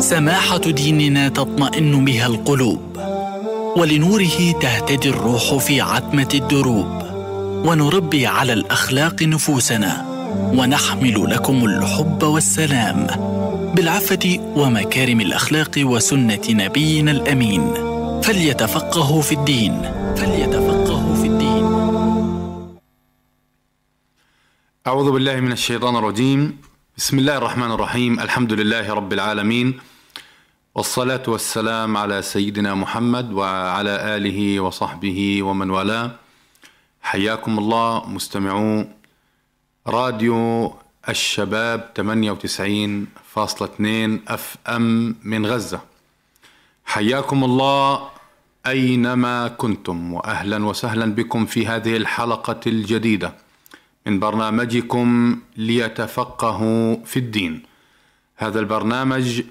سماحة ديننا تطمئن بها القلوب ولنوره تهتدي الروح في عتمة الدروب ونربي على الأخلاق نفوسنا ونحمل لكم الحب والسلام بالعفة ومكارم الأخلاق وسنة نبينا الأمين. فليتفقهوا في الدين فليتفقهوا أعوذ بالله من الشيطان الرجيم. بسم الله الرحمن الرحيم. الحمد لله رب العالمين. والصلاة والسلام على سيدنا محمد وعلى آله وصحبه ومن والاه. حياكم الله مستمعو. راديو الشباب 98.2 أف أم من غزة. حياكم الله أينما كنتم واهلا وسهلا بكم في هذه الحلقة الجديدة. من برنامجكم ليتفقهوا في الدين. هذا البرنامج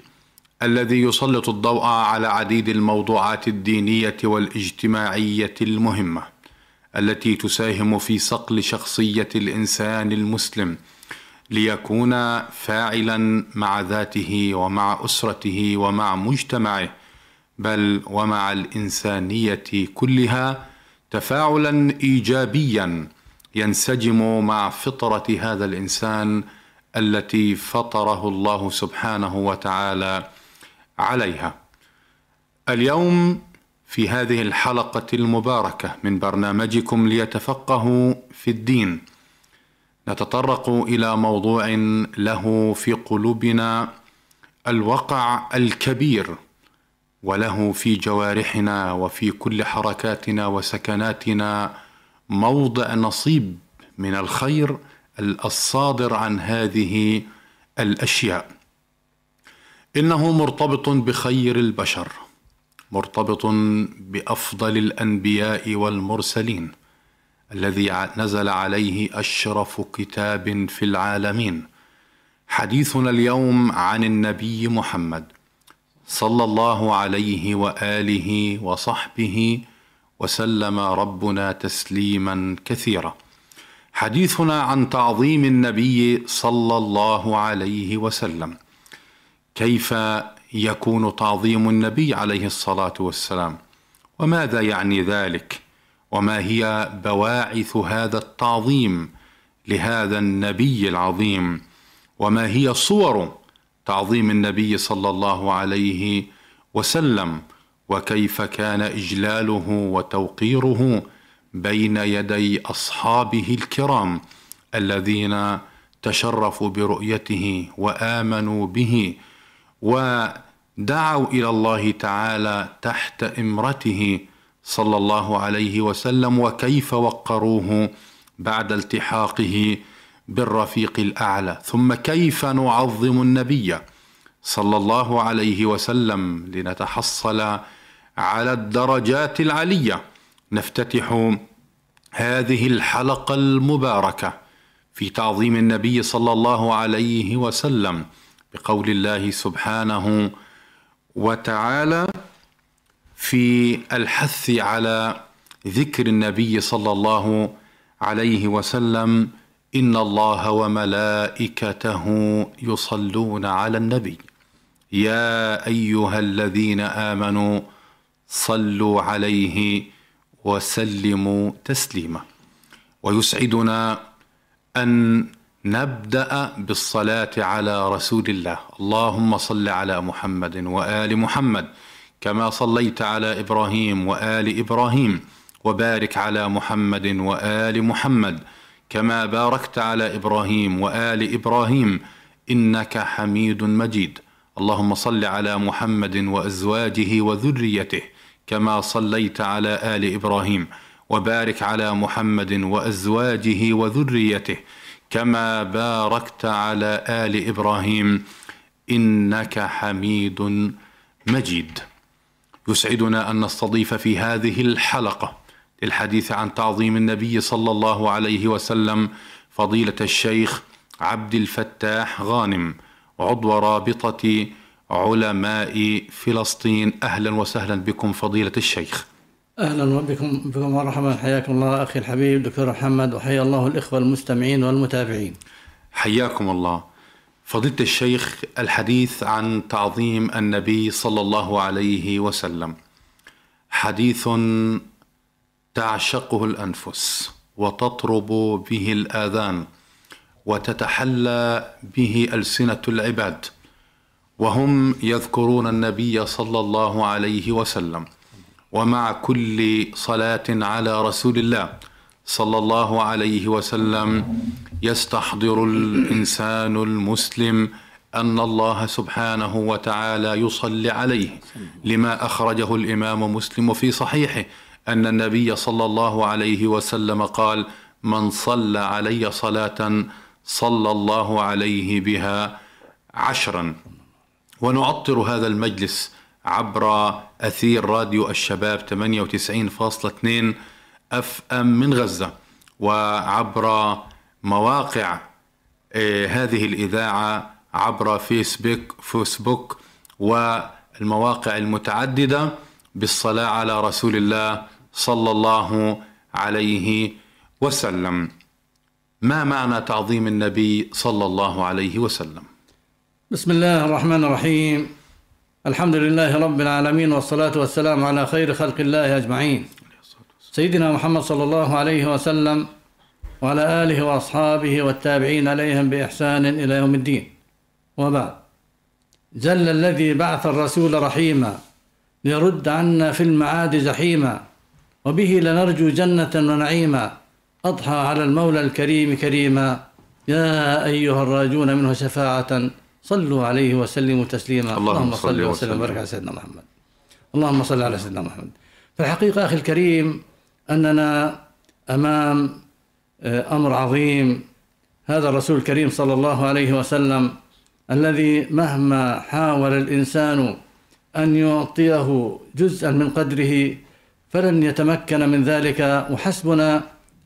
الذي يسلط الضوء على عديد الموضوعات الدينية والاجتماعية المهمة التي تساهم في صقل شخصية الإنسان المسلم ليكون فاعلا مع ذاته ومع أسرته ومع مجتمعه بل ومع الإنسانية كلها تفاعلا ايجابيا ينسجم مع فطرة هذا الإنسان التي فطره الله سبحانه وتعالى عليها. اليوم في هذه الحلقة المباركة من برنامجكم ليتفقهوا في الدين نتطرق إلى موضوع له في قلوبنا الوقع الكبير وله في جوارحنا وفي كل حركاتنا وسكناتنا موضع نصيب من الخير الصادر عن هذه الأشياء. إنه مرتبط بخير البشر مرتبط بأفضل الأنبياء والمرسلين الذي نزل عليه أشرف كتاب في العالمين. حديثنا اليوم عن النبي محمد صلى الله عليه وآله وصحبه وسلم ربنا تسليما كثيرا. حديثنا عن تعظيم النبي صلى الله عليه وسلم. كيف يكون تعظيم النبي عليه الصلاة والسلام؟ وماذا يعني ذلك؟ وما هي بواعث هذا التعظيم لهذا النبي العظيم؟ وما هي صور تعظيم النبي صلى الله عليه وسلم؟ وكيف كان إجلاله وتوقيره بين يدي أصحابه الكرام الذين تشرفوا برؤيته وآمنوا به ودعوا إلى الله تعالى تحت إمرته صلى الله عليه وسلم وكيف وقروه بعد التحاقه بالرفيق الأعلى. ثم كيف نعظم النبي صلى الله عليه وسلم لنتحصل على الدرجات العلية. نفتتح هذه الحلقة المباركة في تعظيم النبي صلى الله عليه وسلم بقول الله سبحانه وتعالى في الحث على ذكر النبي صلى الله عليه وسلم إن الله وملائكته يصلون على النبي. يا أيها الذين آمنوا صلوا عليه وسلموا تسليما. ويسعدنا أن نبدأ بالصلاة على رسول الله. اللهم صل على محمد وآل محمد كما صليت على إبراهيم وآل إبراهيم وبارك على محمد وآل محمد كما باركت على إبراهيم وآل إبراهيم إنك حميد مجيد. اللهم صل على محمد وأزواجه وذريته كما صليت على آل إبراهيم وبارك على محمد وأزواجه وذريته كما باركت على آل إبراهيم إنك حميد مجيد. يسعدنا أن نستضيف في هذه الحلقة للحديث عن تعظيم النبي صلى الله عليه وسلم فضيلة الشيخ عبد الفتاح غانم عضو رابطة علماء فلسطين أهلا وسهلا بكم فضيلة الشيخ. أهلا بكم بكم مرحبا حياكم الله أخي الحبيب دكتور محمد وحيا الله الإخوة المستمعين والمتابعين. حياكم الله. فضيلة الشيخ الحديث عن تعظيم النبي صلى الله عليه وسلم. حديث تعشقه الأنفس وتطرب به الآذان وتتحلى به ألسنة العباد. وهم يذكرون النبي صلى الله عليه وسلم ومع كل صلاة على رسول الله صلى الله عليه وسلم يستحضر الإنسان المسلم أن الله سبحانه وتعالى يصلي عليه. لما أخرجه الإمام مسلم في صحيحه أن النبي صلى الله عليه وسلم قال من صلى علي صلاة صلى الله عليه بها عشرا ونعطر هذا المجلس عبر أثير راديو الشباب 98.2 FM من غزة وعبر مواقع آه، هذه الإذاعة عبر فيسبوك فيسبوك والمواقع المتعددة بالصلاة على رسول الله صلى الله عليه وسلم. ما معنى تعظيم النبي صلى الله عليه وسلم؟ بسم الله الرحمن الرحيم. الحمد لله رب العالمين والصلاة والسلام على خير خلق الله أجمعين. سيدنا محمد صلى الله عليه وسلم وعلى آله وأصحابه والتابعين عليهم بإحسان إلى يوم الدين. وبعد. جل الذي بعث الرسول رحيما ليرد عنا في المعاد زحيما وبه لنرجو جنة ونعيما. أضحى على المولى الكريم كريما. يا أيها الراجون منه شفاعة صلوا عليه وسلموا تسليما. اللهم صل وسلم. وبارك على سيدنا محمد. اللهم صل على سيدنا محمد. في الحقيقة أخي الكريم أننا أمام آه، أمر عظيم. هذا الرسول الكريم صلى الله عليه وسلم الذي مهما حاول الإنسان أن يعطيه جزءا من قدره فلن يتمكن من ذلك. وحسبنا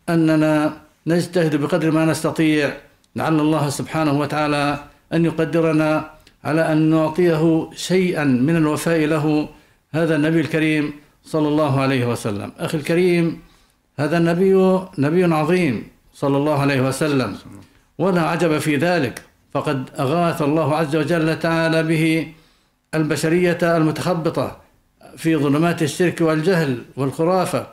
أننا نجتهد بقدر ما نستطيع. لعل الله سبحانه وتعالى أن يقدرنا على أن نعطيه شيئا من الوفاء له هذا النبي الكريم صلى الله عليه وسلم. أخي الكريم هذا النبي نبي عظيم صلى الله عليه وسلم. ولا عجب في ذلك. فقد أغاث الله عز وجل تعالى به البشرية المتخبطة في ظلمات الشرك والجهل والخرافة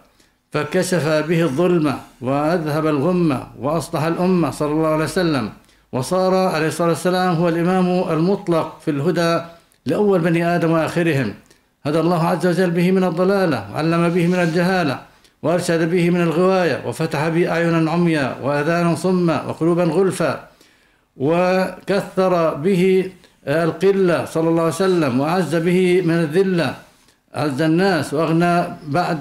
فكشف به الظلمة وأذهب الغمة وأصلح الأمة صلى الله عليه وسلم. وصار عليه الصلاة والسلام هو الإمام المطلق في الهدى لأول بني آدم وآخرهم. هدى الله عز وجل به من الضلالة وعلم به من الجهالة وأرشد به من الغواية وفتح به أعينا عميا وأذانا صما وقلوبا غلفا وكثر به القلة صلى الله عليه وسلم وأعز به من الذلة. أعز الناس وأغنى بعد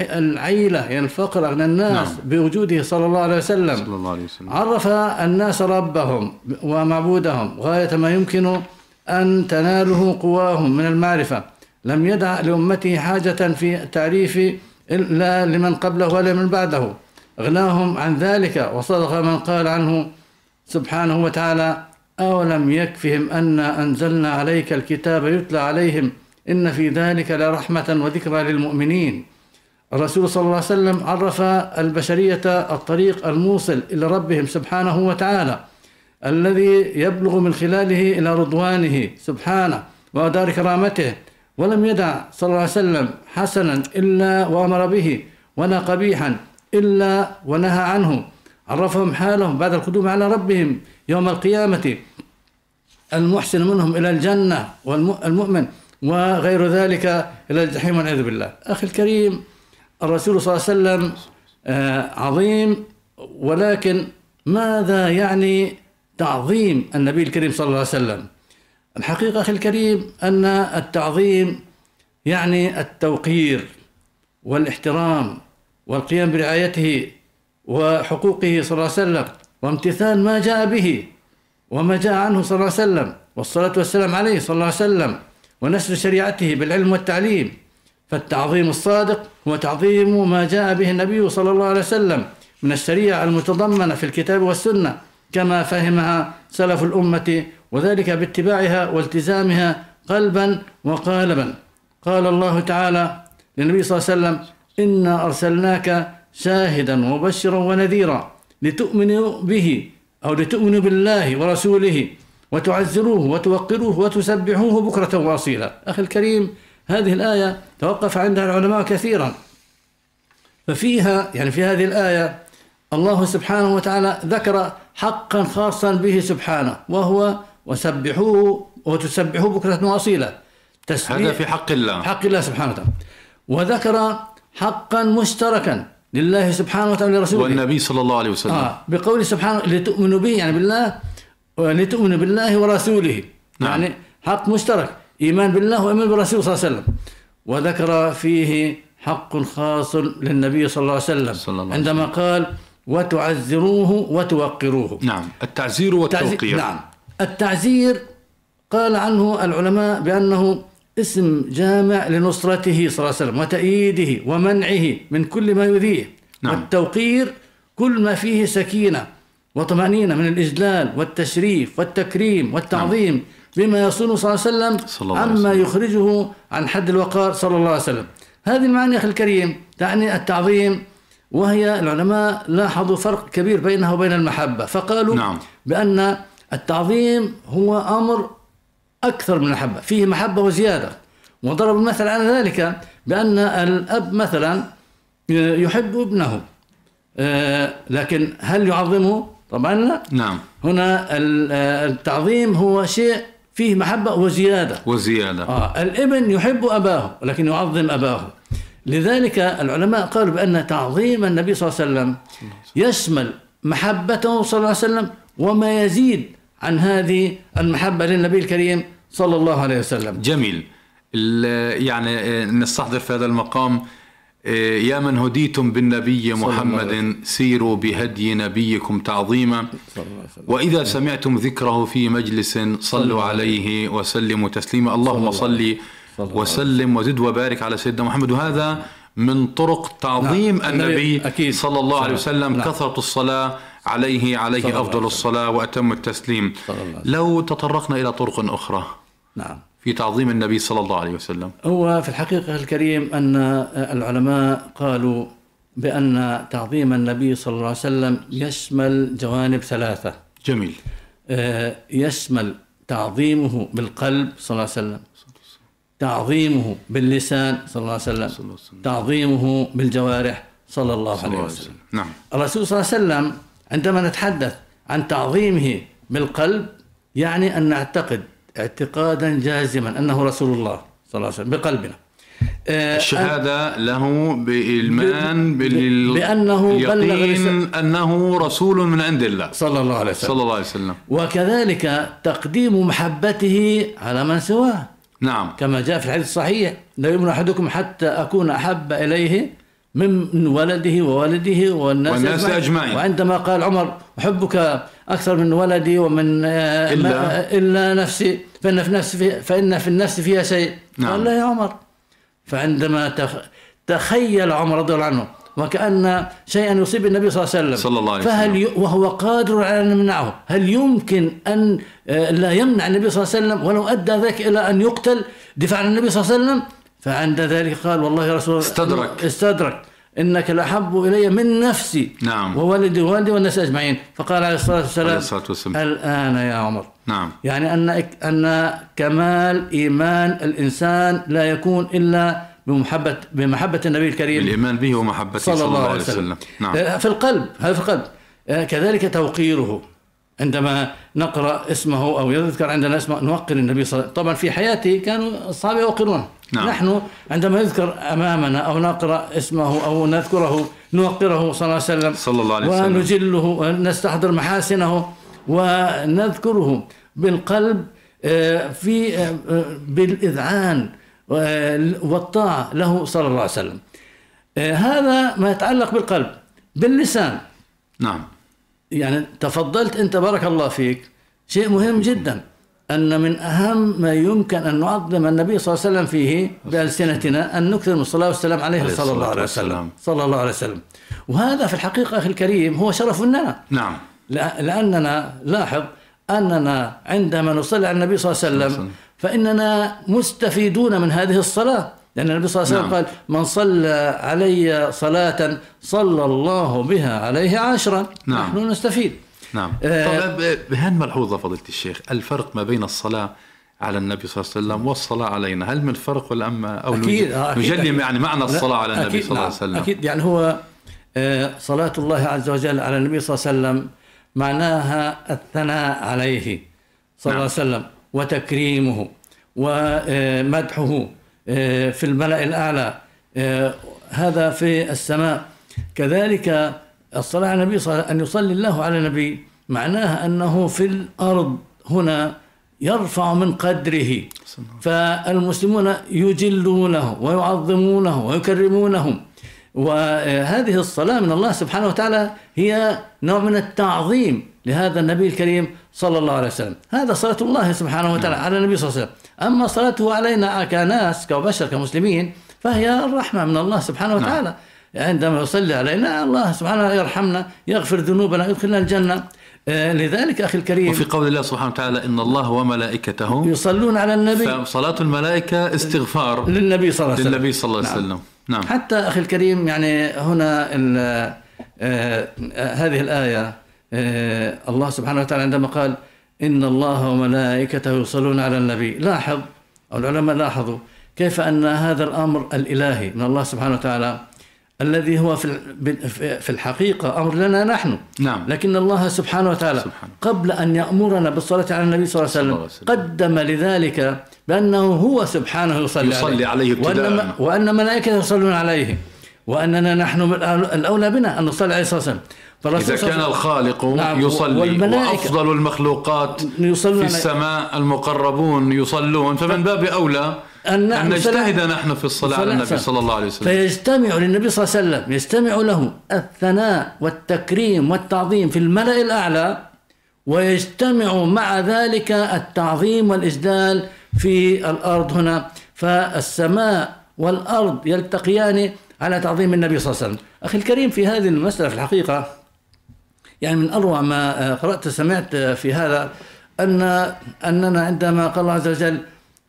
العيلة يعني الفقر أغنى الناس نعم. بوجوده صلى الله عليه وسلم. صلى الله عليه وسلم. عرف الناس ربهم ومعبودهم غاية ما يمكن أن تناله قواهم من المعرفة. لم يدع لأمته حاجة في تعريف إلا لمن قبله ولا من بعده. أغناهم عن ذلك وصدق من قال عنه سبحانه وتعالى أولم يكفهم أن أنزلنا عليك الكتاب يتلى عليهم إن في ذلك لرحمة وذكرى للمؤمنين. الرسول صلى الله عليه وسلم عرف البشرية الطريق الموصل إلى ربهم سبحانه وتعالى الذي يبلغ من خلاله إلى رضوانه سبحانه ودار كرامته ولم يدع صلى الله عليه وسلم حسنا إلا وأمر به ولا قبيحا إلا ونهى عنه. عرفهم حالهم بعد القدوم على ربهم يوم القيامة المحسن منهم إلى الجنة والمؤمن وغير ذلك إلى الجحيم والعياذ بالله. أخي الكريم الرسول صلى الله عليه وسلم آه، عظيم ولكن ماذا يعني تعظيم النبي الكريم صلى الله عليه وسلم؟ الحقيقة أخي الكريم أن التعظيم يعني التوقير والاحترام والقيام برعايته وحقوقه صلى الله عليه وسلم وامتثال ما جاء به وما جاء عنه صلى الله عليه وسلم والصلاة والسلام عليه صلى الله عليه وسلم. ونشر شريعته بالعلم والتعليم فالتعظيم الصادق هو تعظيم ما جاء به النبي صلى الله عليه وسلم من الشريعة المتضمنة في الكتاب والسنة كما فهمها سلف الأمة وذلك باتباعها والتزامها قلبا وقالبا. قال الله تعالى للنبي صلى الله عليه وسلم إنا أرسلناك شاهدا ومبشرا ونذيرا لتؤمنوا به أو لتؤمنوا بالله ورسوله وتعزروه وتوقروه وتسبحوه بكرة وأصيلا. أخي الكريم هذه الآية توقف عندها العلماء كثيرا. ففيها يعني في هذه الآية الله سبحانه وتعالى ذكر حقا خاصا به سبحانه وهو وسبحوه وتسبحوه بكرة وأصيلا. هذا في حق الله. حق الله سبحانه وتعالى. وذكر حقا مشتركا لله سبحانه وتعالى لرسوله والنبي صلى الله عليه وسلم. آه بقوله سبحانه لتؤمنوا به يعني بالله لتؤمنوا بالله ورسوله. نعم. يعني حق مشترك. إيمان بالله وإيمان بالرسول صلى الله عليه وسلم. وذكر فيه حق خاص للنبي صلى الله عليه وسلم. صلى الله عليه عندما قال وتعزروه وتوقروه. نعم. التعزير والتوقير. نعم. التعزير قال عنه العلماء بأنه اسم جامع لنصرته صلى الله عليه وسلم وتأييده ومنعه من كل ما يؤذيه. نعم. والتوقير كل ما فيه سكينة. وطمأنينة من الإجلال والتشريف والتكريم والتعظيم بما يصونه صلى الله عليه وسلم صلى الله عما وسلم. يخرجه عن حد الوقار صلى الله عليه وسلم هذه المعاني أخي الكريم تعني التعظيم وهي العلماء لاحظوا فرق كبير بينها وبين المحبة فقالوا نعم. بأن التعظيم هو أمر أكثر من المحبة فيه محبة وزيادة وضرب المثل على ذلك بأن الأب مثلا يحب ابنه آه، لكن هل يعظمه؟ طبعا لا. نعم. هنا آه، التعظيم هو شيء فيه محبة وزيادة. وزيادة. آه الإبن يحب أباه ولكن يعظم أباه. لذلك العلماء قالوا بأن تعظيم النبي صلى الله عليه وسلم يشمل محبته صلى الله عليه وسلم وما يزيد عن هذه المحبة للنبي الكريم صلى الله عليه وسلم. جميل. يعني آه، نستحضر في هذا المقام يا من هديتم بالنبي محمد سيروا بهدي نبيكم تعظيما. وإذا سمعتم ذكره في مجلس صلوا عليه. وسلموا تسليما. اللهم صل وسلم وزد وبارك على سيدنا محمد. وهذا من طرق تعظيم نعم. النبي أكيد. صلى الله عليه وسلم. نعم. كثرة الصلاة عليه عليه أفضل الصلاة وأتم التسليم. لو تطرقنا إلى طرق أخرى. نعم. في تعظيم النبي صلى الله عليه وسلم. هو في الحقيقة الكريم أن العلماء قالوا بأن تعظيم النبي صلى الله عليه وسلم يشمل جوانب ثلاثة. جميل. آه، يشمل تعظيمه بالقلب صلى الله عليه وسلم تعظيمه باللسان صلى الله عليه وسلم تعظيمه بالجوارح صلى الله عليه وسلم. نعم. الرسول صلى الله عليه وسلم عندما نتحدث عن تعظيمه بالقلب يعني أن نعتقد اعتقادا جازما أنه رسول الله صلى الله عليه وسلم بقلبنا. آه، الشهادة له بإلمان بال... بأنه بلغ أنه رسول من عند الله. صلى الله عليه وسلم. صلى الله عليه وسلم. وكذلك تقديم محبته على من سواه. نعم. كما جاء في الحديث الصحيح لا يؤمن أحدكم حتى أكون أحب إليه من ولده وولده والناس, والناس أجمعين. وعندما قال عمر أحبك أكثر من ولدي ومن آه، إلا- ما- إلا نفسي. فإن في نفسي في فإن في النفس فيها شيء. نعم. قال لا يا عمر. فعندما تخ... تخيل عمر رضي الله عنه وكأن شيئا يصيب النبي صلى الله عليه وسلم. صلى الله عليه فهل وسلم. ي... وهو قادر على أن يمنعه؟ هل يمكن أن آه، لا يمنع النبي صلى الله عليه وسلم ولو أدى ذلك إلى أن يقتل دفاعا عن النبي صلى الله عليه وسلم؟ فعند ذلك قال والله يا رسول الله استدرك. استدرك. إنك لأحب إلي من نفسي. نعم. وولدي وولدي والناس أجمعين. فقال عليه الصلاة والسلام عليه الصلاة والسلام. الآن يا عمر. نعم. يعني أن أن كمال إيمان الإنسان لا يكون إلا بمحبة بمحبة النبي الكريم. الإيمان به ومحبته صلى الله عليه وسلم. نعم. آه، في القلب. هذا في القلب. آه، كذلك توقيره. عندما نقرأ اسمه أو يذكر عندنا اسمه نوقر النبي صلى الله عليه وسلم. طبعا في حياته كانوا الصحابة يوقرونه نعم. نحن عندما يذكر أمامنا أو نقرأ اسمه أو نذكره نوقره صلى الله عليه وسلم. صلى الله عليه وسلم. ونجله ونستحضر محاسنه ونذكره بالقلب آه، في آه، آه، بالإذعان والطاعة له صلى الله عليه وسلم. هذا ما يتعلق بالقلب باللسان. نعم. يعني تفضلت أنت بارك الله فيك شيء مهم جدا. أن من أهم ما يمكن أن نعظم النبي صلى الله عليه وسلم فيه بألسنتنا أن نكثر من الصلاة والسلام عليه صلى الله عليه والسلام. وسلم. صلى الله عليه وسلم. وهذا في الحقيقة أخي الكريم هو شرف لنا. نعم. لأ- لأننا لاحظ أننا عندما نصلي على النبي صلى الله عليه وسلم فإننا مستفيدون من هذه الصلاة. لأن النبي صلى الله عليه وسلم نعم. قال من صلى علي صلاة صلى الله بها عليه عشرا نعم. نحن نستفيد. نعم. آه، طب بهان ملحوظة فضيلة الشيخ الفرق ما بين الصلاة على النبي صلى الله عليه وسلم والصلاة علينا؟ هل من فرق ولا أما أو أكيد، آه، نجلي أكيد. يعني معنى لا، الصلاة على النبي صلى الله عليه نعم، وسلم. أكيد يعني هو آه، صلاة الله عز وجل على النبي صلى الله عليه وسلم معناها الثناء عليه صلى الله نعم. عليه وسلم وتكريمه ومدحه آه، في الملأ الأعلى. آه، هذا في السماء. كذلك الصلاة على النبي صلى أن يصلي الله على النبي معناها أنه في الأرض هنا يرفع من قدره. فالمسلمون يجلونه ويعظمونه ويكرمونه وهذه الصلاة من الله سبحانه وتعالى هي نوع من التعظيم لهذا النبي الكريم صلى الله عليه وسلم. هذا صلاة الله سبحانه وتعالى على النبي صلى الله عليه وسلم. أما صلاته علينا كناس كبشر كمسلمين فهي الرحمة من الله سبحانه وتعالى. عندما يصلي علينا الله سبحانه يرحمنا يغفر ذنوبنا يدخلنا الجنة. آه، لذلك أخي الكريم وفي قول الله سبحانه وتعالى إن الله وملائكته يصلون على النبي. فصلاة الملائكة استغفار للنبي صلى الله عليه وسلم. للنبي صلى الله عليه نعم. وسلم. نعم. حتى أخي الكريم يعني هنا آه، آه، هذه الآية الله سبحانه وتعالى عندما قال إن الله وملائكته يصلون على النبي. لاحظ أو العلماء لاحظوا كيف أن هذا الأمر الإلهي من الله سبحانه وتعالى الذي هو في في الحقيقة أمر لنا نحن نعم. لكن الله سبحانه وتعالى سبحانه. قبل أن يأمرنا بالصلاة على النبي صلى الله عليه وسلم عليه. قدم لذلك بأنه هو سبحانه يصلي, يصلي عليه ابتداءً. وأن, وأن ملائكته يصلون عليه وأننا نحن الأولى بنا أن نصلي عليه الصلاة والسلام فالرسول إذا صلى كان الله عليه وسلم- الخالق نعم، يصلي والملائكة وأفضل المخلوقات في عليه. السماء المقربون يصلون فمن باب أولى أن أن نجتهد نحن في الصلاة على النبي صلى الله عليه وسلم. فيجتمع للنبي صلى الله عليه وسلم يجتمع له الثناء والتكريم والتعظيم في الملأ الأعلى ويجتمع مع ذلك التعظيم والإجلال في الأرض هنا. فالسماء والأرض يلتقيان على تعظيم النبي صلى الله عليه وسلم. أخي الكريم في هذه المسألة في الحقيقة يعني من أروع ما آه، قرأت سمعت آه، في هذا أن أننا عندما قال الله عز وجل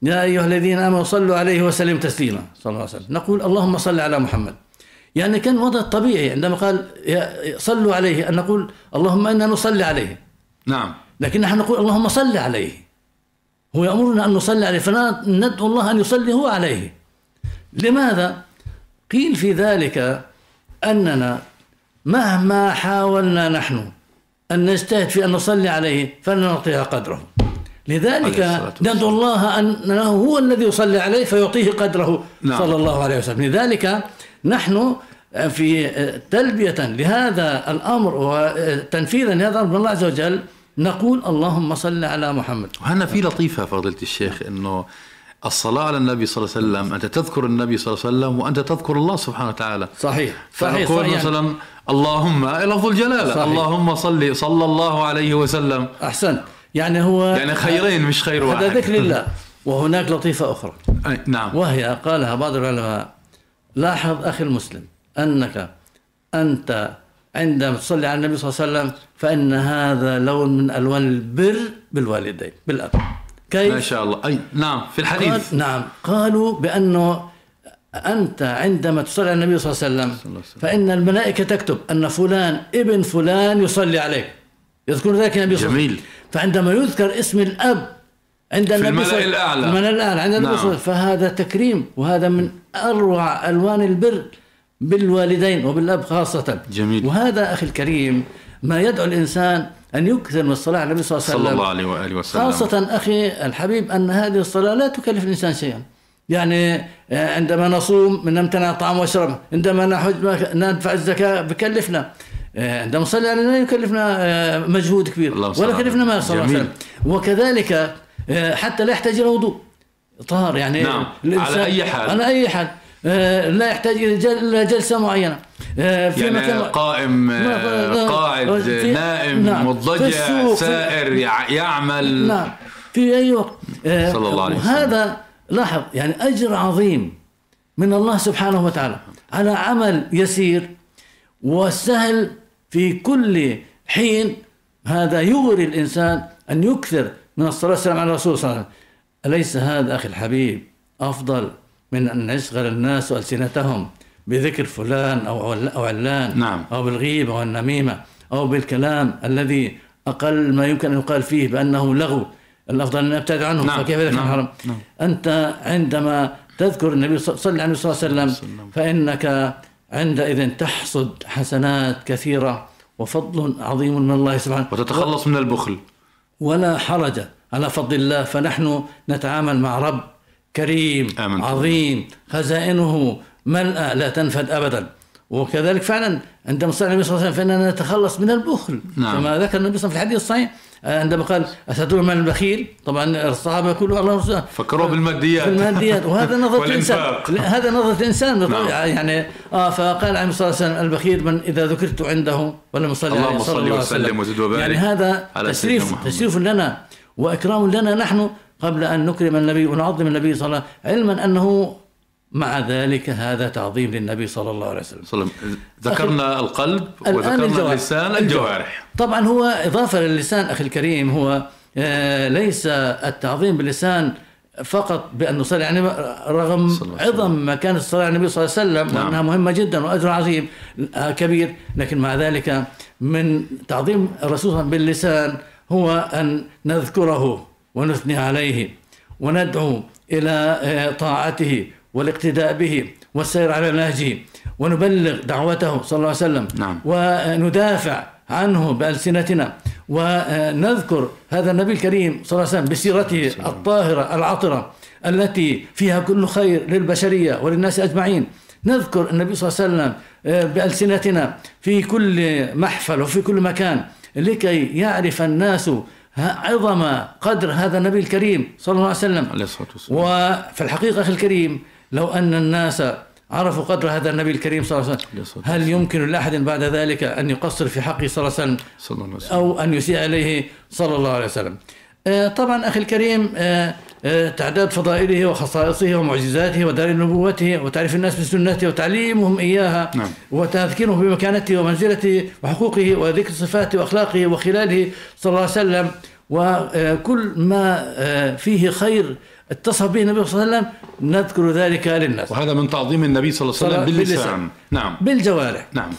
يا أيها الذين آمنوا صلوا عليه وسلموا تسليما. صلى الله عليه وسلم. نقول اللهم صل على محمد. يعني كان وضع طبيعي عندما قال يا- صلوا عليه أن نقول اللهم إنا نصلي عليه. نعم. لكن نحن نقول اللهم صل عليه. هو يأمرنا أن نصلي عليه فندعو الله أن يصلي هو عليه. لماذا؟ قيل في ذلك أننا مهما حاولنا نحن أن نجتهد في أن نصلي عليه فلن نعطيها قدره. لذلك. ندعو الله أنه هو الذي يصلي عليه فيعطيه قدره نعم. صلى الله عليه وسلم لذلك نحن في تلبية لهذا الأمر وتنفيذا لهذا الأمر من الله عز وجل نقول اللهم صل على محمد وهنا في لطيفة فضيلة الشيخ أنه الصلاة على النبي صلى الله عليه وسلم أنت تذكر النبي صلى الله عليه وسلم وأنت تذكر الله سبحانه وتعالى صحيح صحيح, فنقول صحيح. مثلا اللهم لفظ الجلالة صحيح. اللهم صل صلى الله عليه وسلم أحسنت يعني هو يعني خيرين مش خير واحد. هذا ذكر لله. وهناك لطيفة أخرى. أي، نعم. وهي قالها بعض العلماء لاحظ أخي المسلم أنك أنت عندما تصلي على النبي صلى الله عليه وسلم فإن هذا لون من ألوان البر بالوالدين بالأب. كيف؟ ما شاء الله. أي نعم في قال الحديث نعم. قالوا بأنه أنت عندما تصلي على النبي صلى الله عليه وسلم. فإن الملائكة تكتب أن فلان ابن فلان يصلي عليك. يذكر ذلك النبي صلى الله عليه وسلم. جميل. فعندما يذكر اسم الأب عند النبي الملأ الأعلى. في الملأ الأعلى. عند النبي نعم. صلى الله عليه وسلم. فهذا تكريم وهذا من أروع ألوان البر بالوالدين وبالأب خاصة. جميل. وهذا أخي الكريم ما يدعو الإنسان أن يكثر من الصلاة على النبي صلى الله عليه وسلم. صلى الله عليه وآله وسلم. خاصة أخي الحبيب أن هذه الصلاة لا تكلف الإنسان شيئا. يعني آه، عندما نصوم نمتنع الطعام والشراب عندما نحج ندفع الزكاة بكلفنا. عندما نصلي على النبي يكلفنا آه، مجهود كبير ولا كلفنا مال صلى الله عليه. وسلم وكذلك آه، حتى لا يحتاج إلى وضوء طهر يعني نعم، على أي حال. على أي حال آه، لا يحتاج إلى جل- إلى جلسة معينة آه، في يعني مكان قائم آه،. قاعد في- نائم نعم. في- سائر يع- يعمل نعم في أي وقت آه، صلى الله عليه وسلم. وهذا لاحظ يعني أجر عظيم من الله سبحانه وتعالى على عمل يسير والسهل في كل حين هذا يغري الإنسان أن يكثر من الصلاة والسلام على الرسول صلى الله عليه وسلم. أليس هذا أخي الحبيب أفضل من أن يشغل الناس ألسنتهم بذكر فلان أو أو علان نعم. أو بالغيبة والنميمة أو بالكلام الذي أقل ما يمكن أن يقال فيه بأنه لغو. الأفضل أن نبتعد عنه. نعم، فكيف ذلك نعم، حرام نعم. أنت عندما تذكر النبي صلى الله عليه وسلم. فإنك عندئذ تحصد حسنات كثيرة وفضل عظيم من الله سبحانه. وتتخلص من البخل. ولا حرج. على فضل الله فنحن نتعامل مع رب كريم آمنت. عظيم خزائنه ملأى لا تنفد أبدا. وكذلك فعلا عندما صلى النبي صلى الله عليه وسلم فإننا نتخلص من البخل. نعم. كما ذكر النبي صلى الله عليه وسلم في الحديث الصحيح عندما قال أتدرون من البخيل؟ طبعا الصحابة يقولوا الله ورسوله فكروا بالماديات. في الماديات وهذا نظرة الإنسان. هذا نظرة الإنسان. نعم. يعني آه فقال عليه الصلاة والسلام البخيل من إذا ذكرت عنده ولم يصلي عليه صلى صل الله عليه وسلم وسلم. يعني هذا تشريف. تشريف لنا وإكرام لنا نحن قبل أن نكرم النبي ونعظم النبي صلى الله عليه وسلم علما أنه مع ذلك هذا تعظيم للنبي صلى الله عليه وسلم صلى. ذكرنا القلب وذكرنا الجوارح. اللسان الجوارح طبعا هو إضافة للسان أخي الكريم هو آه، ليس التعظيم باللسان فقط بأن نصلي النبي رغم. عظم ما كانت الصلاة على النبي صلى الله عليه وسلم نعم. وأنها مهمة جدا وأجر عظيم آه، كبير لكن مع ذلك من تعظيم الرسول باللسان هو أن نذكره ونثني عليه وندعو إلى آه، طاعته والاقتداء به والسير على نهجه ونبلغ دعوته صلى الله عليه وسلم. نعم. وندافع عنه بألسنتنا. ونذكر هذا النبي الكريم صلى الله عليه وسلم بسيرته الطاهرة العطرة التي فيها كل خير للبشرية وللناس أجمعين. نذكر النبي صلى الله عليه وسلم آه، بألسنتنا في كل محفل وفي كل مكان لكي يعرف الناس عظم قدر هذا النبي الكريم صلى الله عليه وسلم. عليه الصلاة والسلام. وفي الحقيقة أخي الكريم لو أن الناس عرفوا قدر هذا النبي الكريم صلى الله عليه وسلم هل يمكن لأحد بعد ذلك أن يقصر في حقه صلى الله عليه وسلم؟ صلى الله عليه وسلم. أو أن يسيء إليه صلى الله عليه وسلم. آه، طبعا أخي الكريم آه، آه، تعداد فضائله وخصائصه ومعجزاته ودليل نبوته وتعريف الناس بسنته وتعليمهم إياها نعم. وتذكيرهم بمكانته ومنزلته وحقوقه وذكر صفاته وأخلاقه وخلاله صلى الله عليه وسلم. وكل ما آه، فيه خير اتصف به النبي صلى الله عليه وسلم نذكر ذلك للناس. وهذا من تعظيم النبي صلى الله عليه وسلم باللسان. باللسان. نعم. بالجوارح. نعم.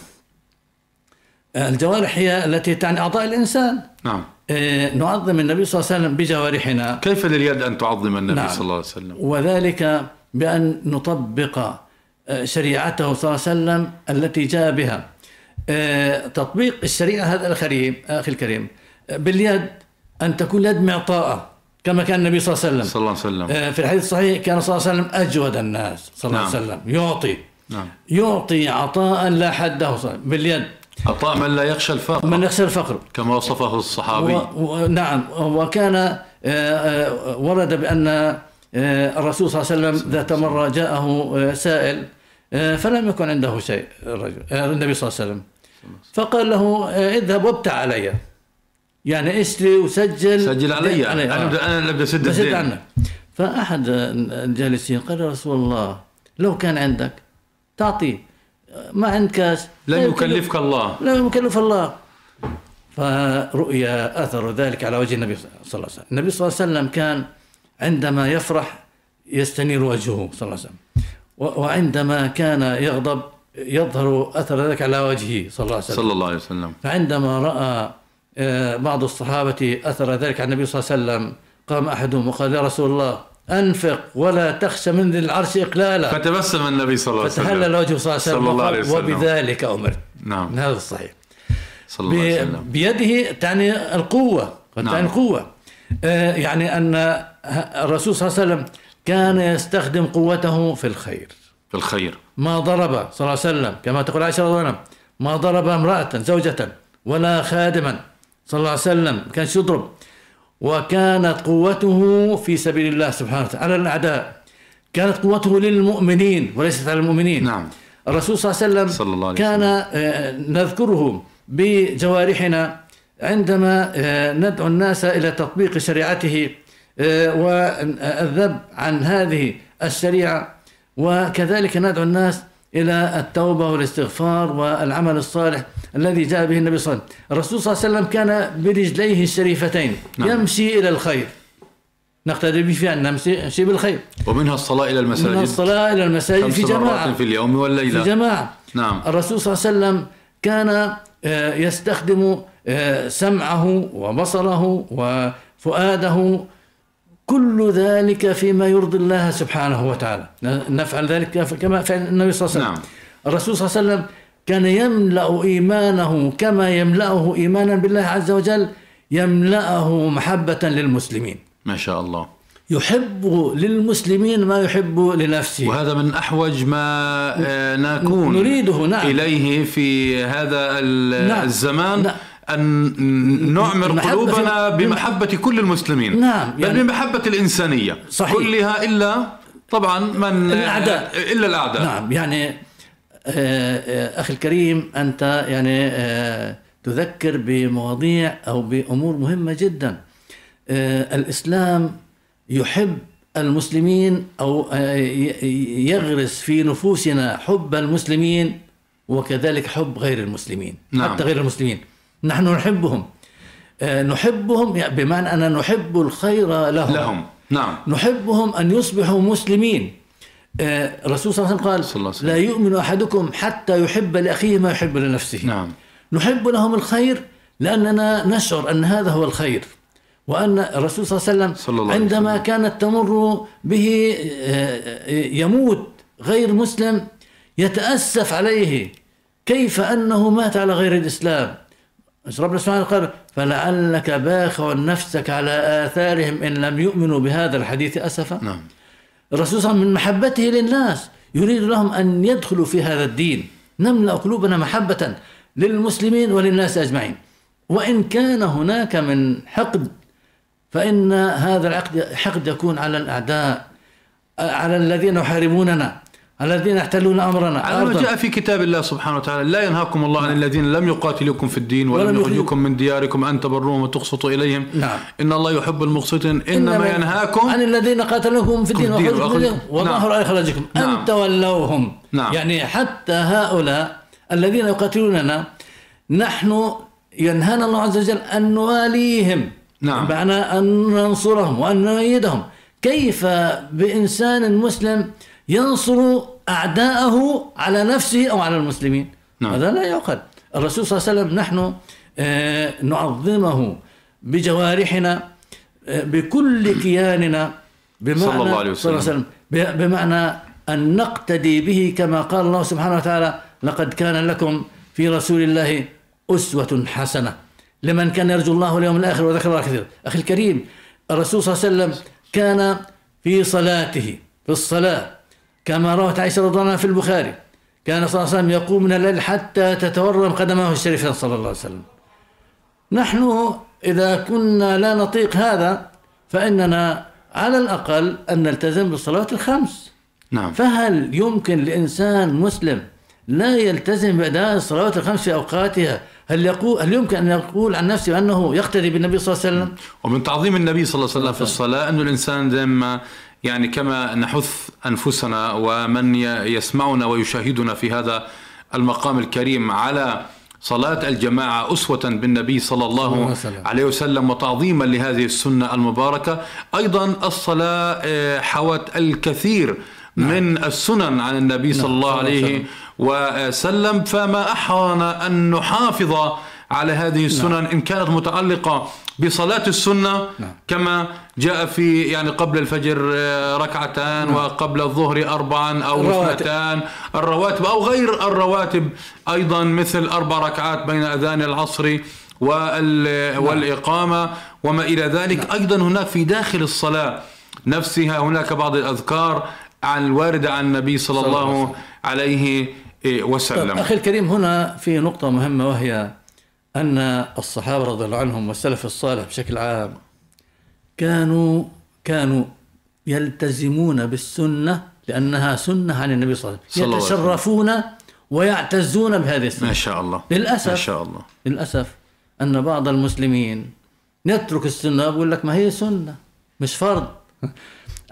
آه، الجوارح هي التي تعني أعضاء الإنسان. نعم. آه، نعظم النبي صلى الله عليه وسلم بجوارحنا. كيف لليد أن تعظم النبي نعم. صلى الله عليه وسلم؟ وذلك بأن نطبق شريعته صلى الله عليه وسلم التي جاء بها. تطبيق الشريعة هذا الكريم أخي الكريم باليد أن تكون اليد معطاءة كما كان النبي صلى الله عليه وسلم. صلى الله عليه وسلم. آه، في الحديث الصحيح كان صلى الله عليه وسلم أجود الناس صلى الله عليه نعم. وسلم يعطي. نعم. يعطي عطاء لا حده صلى- باليد. عطاء من لا يخشى الفقر. من يخشى الفقر. كما وصفه الصحابي. و... و... نعم. وكان آه، آه، ورد بأن الرسول صلى الله عليه وسلم ذات مرة جاءه سائل فلم يكن عنده شيء الرجل النبي صلى الله عليه وسلم. فقال له اذهب وابتع علي. يعني اشتري وسجل. سجل علي. آه. بدي أنا اللي بدي بسد الدين. عنك. فأحد الجالسين قال يا رسول الله لو كان عندك تعطي. ما عندك كاس لن يكلفك الله. لا يكلف الله. فرؤي أثر ذلك على وجه النبي صلى الله عليه وسلم. النبي صلى الله عليه وسلم كان عندما يفرح يستنير وجهه صلى الله عليه وسلم. وعندما كان يغضب يظهر أثر ذلك على وجهه صلى الله عليه وسلم. صلى الله عليه وسلم. فعندما رأى بعض الصحابة أثر ذلك على النبي صلى الله عليه وسلم. قام أحدهم وقال يا رسول الله أنفق ولا تخشى من ذي العرش إقلالا. فتبسم النبي صلى الله عليه وسلم. فتهلل وجهه صلى الله عليه وسلم. وبذلك أمرت. نعم. هذا الصحيح. صلى الله عليه وسلم. بيده تعني القوة قد نعم. تعني القوة. آه، يعني أن الرسول صلى الله عليه وسلم كان يستخدم قوته في الخير. في الخير. ما ضرب صلى الله عليه وسلم كما تقول عائشة رضي الله عنها ما ضرب امرأة زوجة ولا خادما. صلى الله عليه وسلم كانش يضرب. وكانت قوته في سبيل الله سبحانه وتعالى. على الأعداء كانت قوته للمؤمنين وليست على المؤمنين. نعم. الرسول صلى الله عليه وسلم صلى الله عليه كان آه، نذكره بجوارحنا عندما آه، ندعو الناس إلى تطبيق شريعته آه، والذب عن هذه الشريعة. وكذلك ندعو الناس إلى التوبة والاستغفار والعمل الصالح. الذي جاء به النبي صلى الله عليه وسلم. الرسول صلى الله عليه وسلم كان برجليه الشريفتين. نعم. يمشي إلى الخير. نقتدي به في أن نمشي بالخير. ومنها الصلاة إلى من المساجد الصلاة إلى المساجد في جماعة. في اليوم في والليلة جماعة. نعم. الرسول صلى الله عليه وسلم كان آه، يستخدم آه، سمعه وبصره وفؤاده كل ذلك فيما يرضي الله سبحانه وتعالى. نفعل ذلك كما فعل النبي صلى الله عليه وسلم. نعم. الرسول صلى الله عليه وسلم كان يملأ إيمانه كما يملأه إيمانا بالله عز وجل يملأه محبة للمسلمين ما شاء الله يحب للمسلمين ما يحب لنفسه وهذا من أحوج ما آه، نكون نريده، نعم. إليه في هذا نعم. الزمان نعم. أن نعمر قلوبنا بمحبة كل المسلمين نعم، بل يعني- بمحبة الإنسانية صحيح. كلها إلا طبعا من الأعداء. إلا الأعداء نعم يعني أخي الكريم أنت يعني آه، تذكر بمواضيع أو بأمور مهمة جدا. آه، الإسلام يحب المسلمين أو آه، يغرس في نفوسنا حب المسلمين وكذلك حب غير المسلمين. نعم. حتى غير المسلمين. نحن نحبهم. آه، نحبهم يعني بمعنى أن نحب الخير لهم. لهم. نعم. نحبهم أن يصبحوا مسلمين. آه، الرسول صلى الله عليه وسلم قال. لا يؤمن أحدكم حتى يحب لأخيه ما يحب لنفسه. نعم. نحب لهم الخير لأننا نشعر أن هذا هو الخير وأن الرسول صلى الله عليه وسلم صلى الله عليه عندما وسلم. كانت تمر به آه، يموت غير مسلم يتأسف عليه كيف أنه مات على غير الإسلام. ربنا سبحانه قال فلعلك باخع نفسك على آثارهم إن لم يؤمنوا بهذا الحديث أسفا. نعم. الرسول صلى الله عليه وسلم من محبته للناس يريد لهم أن يدخلوا في هذا الدين. نملأ قلوبنا محبة للمسلمين وللناس أجمعين. وإن كان هناك من حقد فإن هذا العقد حقد يكون على الأعداء على الذين يحاربوننا. الذين يحتلون أمرنا على ما. جاء في كتاب الله سبحانه وتعالى لا ينهاكم الله عن الذين لم يقاتلوكم في الدين ولم يخرجوكم من دياركم أن تبروهم وتقسطوا إليهم نعم. إن الله يحب المقسطين إنما ينهاكم عن الذين قاتلوكم في الدين وأخرج- دينكم وظهروا على إخراجكم نعم. أن تولوهم نعم. يعني حتى هؤلاء الذين يقاتلوننا نحن ينهانا الله عز وجل أن نواليهم نعم. بمعنى أن ننصرهم وأن نؤيدهم كيف بإنسان مسلم ينصر أعداءه على نفسه أو على المسلمين. نعم. هذا لا يعقل. الرسول صلى الله عليه وسلم نحن آه، نعظمه بجوارحنا آه، بكل كياننا بمعنى صلى الله عليه صلى الله وسلم. عليه وسلم بمعنى أن نقتدي به كما قال الله سبحانه وتعالى لقد كان لكم في رسول الله أسوة حسنة. لمن كان يرجو الله واليوم الآخر وذكر الله كثيرا. أخي الكريم الرسول صلى الله عليه وسلم كان في صلاته في الصلاة. كما روت عائشة رضي الله عنها في البخاري. كان صلى الله عليه وسلم يقوم من الليل حتى تتورم قدماه الشريفة صلى الله عليه وسلم. نحن إذا كنا لا نطيق هذا فإننا على الأقل أن نلتزم بالصلاة الخمس. نعم. فهل يمكن لإنسان مسلم لا يلتزم بأداء الصلوات الخمس في أوقاتها؟ هل يقول هل يمكن أن يقول عن نفسه أنه يقتدي بالنبي صلى الله عليه وسلم؟ ومن تعظيم النبي صلى الله عليه وسلم في الصلاة أنه الإنسان دائما يعني كما نحث أنفسنا ومن يسمعنا ويشاهدنا في هذا المقام الكريم على صلاة الجماعة أسوة بالنبي صلى الله عليه وسلم. وتعظيما لهذه السنة المباركة. أيضا الصلاة آه، حوت الكثير من السنن عن النبي صلى الله الله عليه وسلم. فما أحرن أن نحافظ على هذه السنن إن كانت متعلقة بصلاة السنة كما جاء في يعني قبل الفجر آه، ركعتان وقبل الظهر أربعا أو. اثنتان. الرواتب أو غير الرواتب أيضا مثل أربع ركعات بين أذان العصر وال- والإقامة وما إلى ذلك. أيضا هناك في داخل الصلاة نفسها هناك بعض الأذكار عن الواردة عن النبي صلى الله عليه الله عليه وسلم. أخي الكريم هنا في نقطة مهمة وهي أن الصحابة رضي الله عنهم والسلف الصالح بشكل عام كانوا كانوا يلتزمون بالسنة لأنها سنة عن النبي صلى الله عليه وسلم. وسلم. يتشرفون ويعتزون بهذه السنة. ما شاء الله. للأسف. ما شاء الله. للأسف أن بعض المسلمين يترك السنة ويقول لك ما هي سنة مش فرض.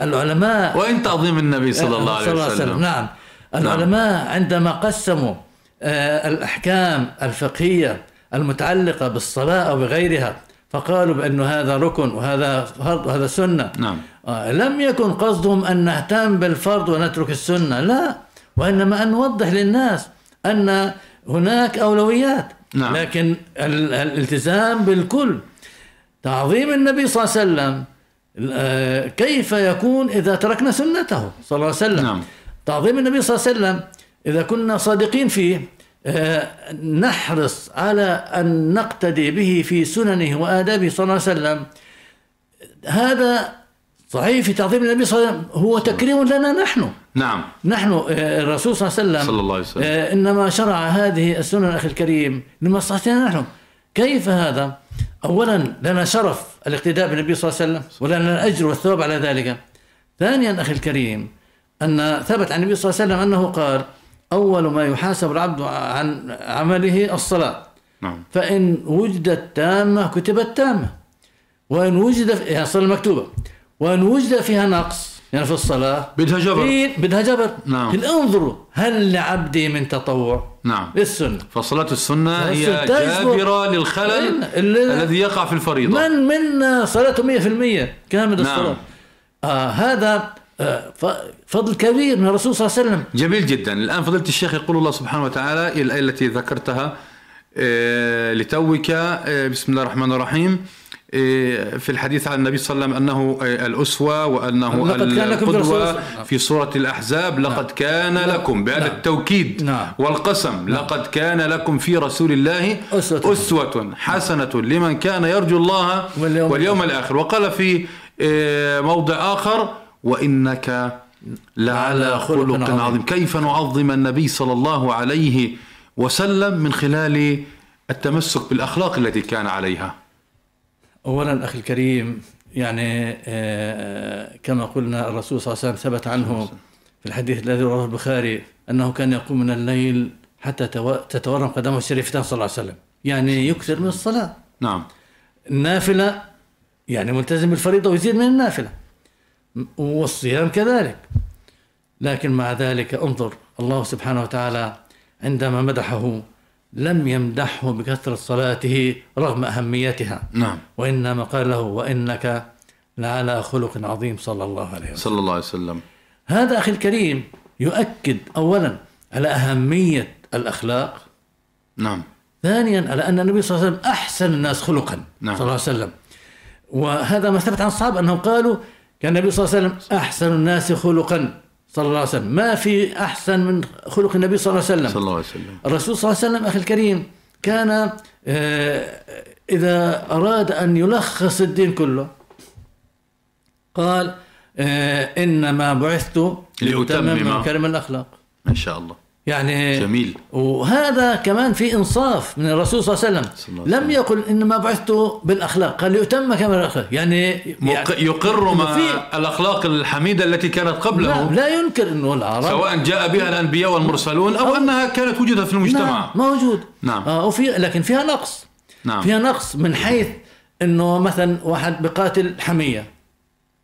العلماء وإن تعظيم النبي صلى الله عليه وسلم. نعم. العلماء عندما قسموا آه، الأحكام الفقهية المتعلقة بالصلاة أو بغيرها فقالوا بأن هذا ركن وهذا فرض وهذا سنة نعم. آه، لم يكن قصدهم أن نهتم بالفرض ونترك السنة لا وإنما أن نوضح للناس أن هناك أولويات نعم. لكن ال- الالتزام بالكل تعظيم النبي صلى الله عليه وسلم آه، كيف يكون إذا تركنا سنته صلى الله عليه وسلم نعم. تعظيم النبي صلى الله عليه وسلم إذا كنا صادقين فيه نحرص على أن نقتدي به في سننه وآدابه صلى الله عليه وسلم هذا صحيح في تعظيم النبي صلى الله عليه وسلم هو تكريم لنا نحن نعم نحن آه، الرسول صلى الله عليه وسلم صلى الله عليه وسلم. آه، إنما شرع هذه السنن أخي الكريم لمصلحتنا نحن كيف هذا؟ اولا لنا شرف الاقتداء بالنبي صلى الله عليه وسلم ولنا الأجر والثواب على ذلك. ثانيا أخي الكريم أن ثبت عن النبي صلى الله عليه وسلم أنه قال أول ما يحاسب العبد عن عمله الصلاة. نعم. فإن وجدت تامة كتبت تامة. وإن وجد يعني الصلاة المكتوبة. وإن وجد فيها نقص يعني في الصلاة بدها جبر. بدها جبر. نعم. انظروا هل لعبدي من تطوع؟ نعم. السنة فصلاة السنة هي. جابرة للخلل ال- الذي يقع في الفريضة. من منا صلاته 100% كامل نعم. الصلاة. آه هذا فضل كبير من الرسول صلى الله عليه وسلم جميل جدا الآن فضيلة الشيخ يقول الله سبحانه وتعالى الآية التي ذكرتها آه، لتوك آه، بسم الله الرحمن الرحيم آه، في الحديث عن النبي صلى الله عليه وسلم أنه الأسوة وأنه لقد كان لكم في في سورة الأحزاب لقد كان لكم بهذا نعم. التوكيد نعم. والقسم لقد كان لكم في رسول الله أسوة. أسوة حسنة لمن كان يرجو الله واليوم واليوم الآخر وقال في موضع آخر وإنك لعلى خلق عظيم. كيف نعظم النبي صلى الله عليه وسلم من خلال التمسك بالأخلاق التي كان عليها؟ اولا أخي الكريم يعني آه، كما قلنا الرسول صلى الله عليه وسلم ثبت عنه في الحديث الذي رواه البخاري أنه كان يقوم من الليل حتى تو- تتورم قدمه الشريفتان صلى الله عليه وسلم. يعني يكثر من الصلاة. نعم. النافلة يعني ملتزم بالفريضة ويزيد من النافلة. والصيام كذلك. لكن مع ذلك انظر الله سبحانه وتعالى عندما مدحه لم يمدحه بكثرة صلاته رغم أهميتها. نعم. وإنما قال له وإنك لعلى خلق عظيم صلى الله عليه وسلم. صلى الله عليه وسلم. هذا أخي الكريم يؤكد أولا على أهمية الأخلاق. نعم. ثانيا على أن النبي صلى الله عليه وسلم أحسن الناس خلقا نعم. صلى الله عليه وسلم. وهذا ما ثبت عن الصحابة أنهم قالوا كان النبي صلى الله عليه وسلم أحسن الناس خلقا. صلى الله عليه وسلم. ما في أحسن من خلق النبي صلى الله عليه وسلم؟ صلى الله عليه وسلم. الرسول صلى الله عليه وسلم أخي الكريم كان آه، إذا أراد أن يلخص الدين كله قال آه، إنما بعثت لأتمم. مكارم الأخلاق. ما شاء الله. يعني جميل. وهذا كمان في إنصاف من الرسول صلى الله عليه وسلم. لم يقل إنما بعثت بالأخلاق. قال لأتم مكارم الأخلاق. يعني, يعني يقر ما في- الأخلاق الحميدة التي كانت لا, قبله. لا ينكر أنه العرب سواء جاء بها الأنبياء والمرسلون أو أنها كانت وجودها في نعم المجتمع موجود. نعم. آه وفي لكن فيها نقص. نعم. فيها نقص من حيث إنه مثلا واحد بقاتل حمية.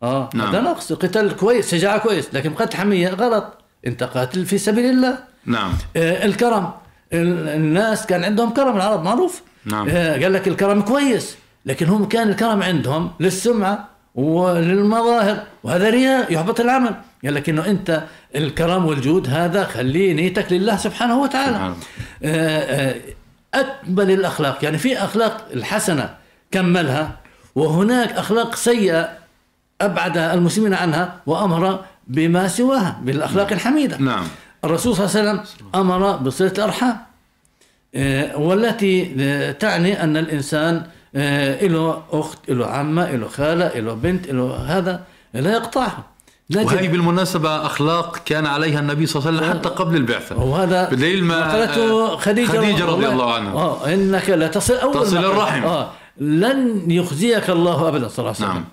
آه نعم. هذا نقص. قتال كويس شجاعة كويس لكن قتل حمية غلط. أنت قاتل في سبيل الله. نعم. آه الكرم. ال- الناس كان عندهم كرم العرب معروف. نعم. آه قال لك الكرم كويس لكن هم كان الكرم عندهم للسمعة وللمظاهر وهذا رياء يحبط العمل. قال لك إنه أنت الكرم والجود هذا خليه نيتك لله سبحانه وتعالى. سبحانه. آه، الأخلاق. يعني في أخلاق الحسنة كملها وهناك أخلاق سيئة أبعد المسلمين عنها وأمر بما سواها بالأخلاق الحميدة. نعم. الرسول صلى الله عليه وسلم أمر بصلة الأرحام. آه، والتي آه، تعني أن الإنسان آه، له أخت له عمة له خالة له بنت له هذا لا يقطعها. وهي بالمناسبة أخلاق كان عليها النبي صلى الله عليه وسلم حتى قبل البعثة. وهذا بدليل ما قالته خديجة, خديجة رضي الله عنها. آه إنك لا تصل أول تصل. الرحم. آه لن يخزيك الله أبدا صلى الله عليه وسلم. نعم.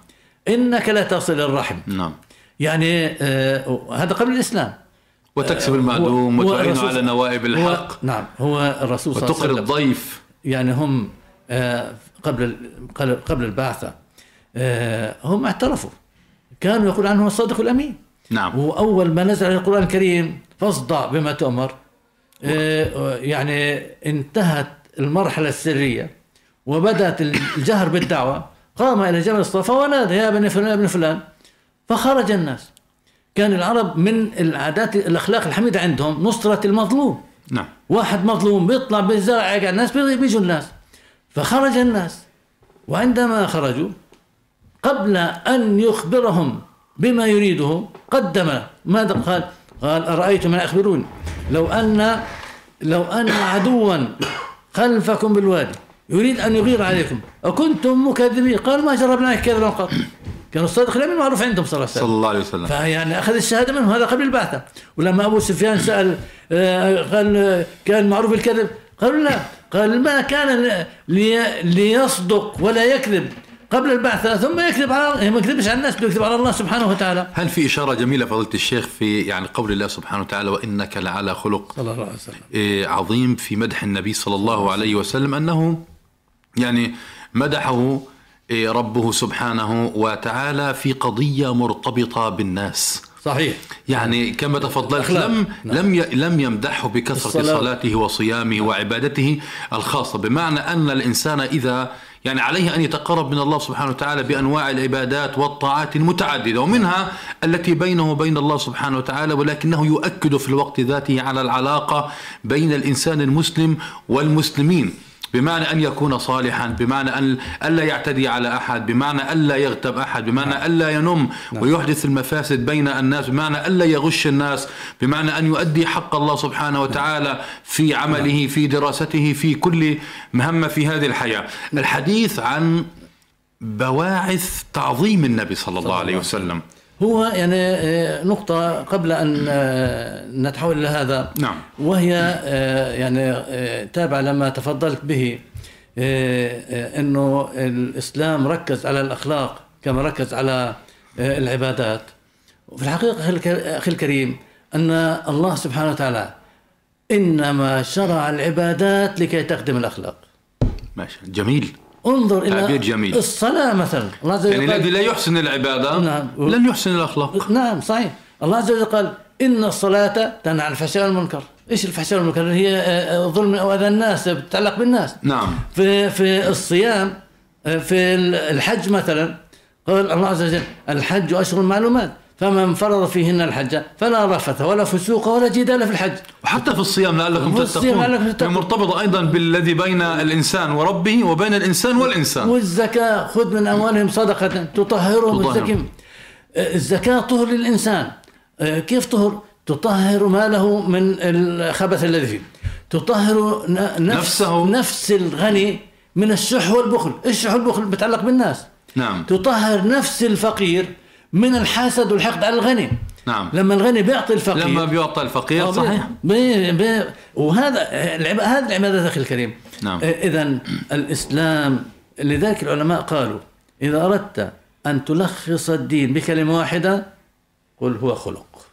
إنك لا تصل الرحم. نعم. يعني آه هذا قبل الإسلام. وتكسب المعدوم وتعين على نوائب الحق هو نعم هو الرسول صلى الله وتقر عليه وسلم. الضيف يعني هم آه قبل قبل- البعثة آه هم اعترفوا. كانوا يقول عنه الصادق الأمين. نعم. واول ما نزل القرآن الكريم فاصدع بما تؤمر. آه، يعني انتهت المرحلة السرية وبدأت الجهر بالدعوة. قام إلى جبل الصفا ونادى يا بني فلان يا ابن فلان. فخرج الناس. كان العرب من العادات الأخلاق الحميدة عندهم نصرة المظلوم. نعم. واحد مظلوم بيطلع بيزرع على الناس بي- بيجوا الناس. فخرج الناس. وعندما خرجوا قبل أن يخبرهم بما يريده قدم ماذا؟ قال قال أرأيتم أن أخبروني؟ لو أن لو أن عدوا خلفكم بالوادي يريد أن يغير عليكم أكنتم مكذبين؟ قال ما جربنا كذبا قط. كانوا الصادق الأمين معروف عندهم صلى الله عليه وسلم. صلى الله عليه وسلم. فيعني أخذ الشهادة منه هذا قبل البعثة. ولما أبو سفيان سأل آه، قال كان معروف الكذب قالوا لا قال ما كان لي ليصدق ولا يكذب. قبل البعثة ثم يكذب على ما يكذبش على الناس بيكذب على الله سبحانه وتعالى. هل في إشارة جميلة فضيلة الشيخ في يعني قول الله سبحانه وتعالى وإنك لعلى خلق صلى الله عليه وسلم. إيه، عظيم في مدح النبي صلى الله عليه وسلم أنه يعني مدحه ربه سبحانه وتعالى في قضية مرتبطة بالناس صحيح يعني كما تفضلت. لم نعم. لم لم يمدحه بكثرة الصلاة. صلاته وصيامه وعبادته الخاصة بمعنى أن الإنسان إذا يعني عليه أن يتقرب من الله سبحانه وتعالى بأنواع العبادات والطاعات المتعددة ومنها التي بينه وبين الله سبحانه وتعالى ولكنه يؤكد في الوقت ذاته على العلاقة بين الإنسان المسلم والمسلمين بمعنى أن يكون صالحا بمعنى أن ألا يعتدي على أحد بمعنى ألا يغتب أحد بمعنى ألا ينم ويحدث المفاسد بين الناس بمعنى ألا يغش الناس بمعنى أن يؤدي حق الله سبحانه وتعالى في عمله في دراسته في كل مهمة في هذه الحياة. الحديث عن بواعث تعظيم النبي صلى الله عليه وسلم. هو يعني آه، نقطة قبل أن آه، نتحول إلى هذا. نعم. وهي آه، يعني تابعة لما تفضلت به أنه الإسلام ركز على الأخلاق كما ركز على العبادات. وفي الحقيقة أخي الكريم أن الله سبحانه وتعالى إنما شرع العبادات لكي تخدم الأخلاق. ماشي جميل. انظر إلى تعبير جميل. الصلاة مثلا. الله عز وجل يعني الذي لا يحسن العبادة نعم. لن يحسن الأخلاق. نعم صحيح. الله عز وجل قال إن الصلاة تنهى عن الفحشاء والمنكر. إيش الفحشاء والمنكر؟ هي آه، آه، ظلم أو أذى الناس بتتعلق بالناس. نعم. في في الصيام آه، في الحج مثلا قال الله عز وجل الحج أشهر معلومات. فمن فرض فيهن الحج فلا رفث ولا فسوق ولا جدال في الحج. وحتى في الصيام لعلكم تتقون. مرتبطة أيضا بالذي بين الإنسان وربه وبين الإنسان والإنسان. والزكاة خذ من أموالهم صدقة تطهرهم تطهر. وتزكيهم الزكاة طهر للإنسان. كيف طهر؟ تطهر ماله من الخبث الذي فيه. تطهر نفس نفسه. نفس الغني من الشح والبخل. الشح والبخل بتعلق بالناس. نعم. تطهر نفس الفقير من الحسد والحقد على الغني. نعم. لما الغني بيعطي الفقير لما بيعطى الفقير آه، صحيح. بي بي وهذا العب... هذه العبادات أخي الكريم. نعم. اذا الإسلام لذلك العلماء قالوا إذا أردت أن تلخص الدين بكلمة واحدة قل هو خلق.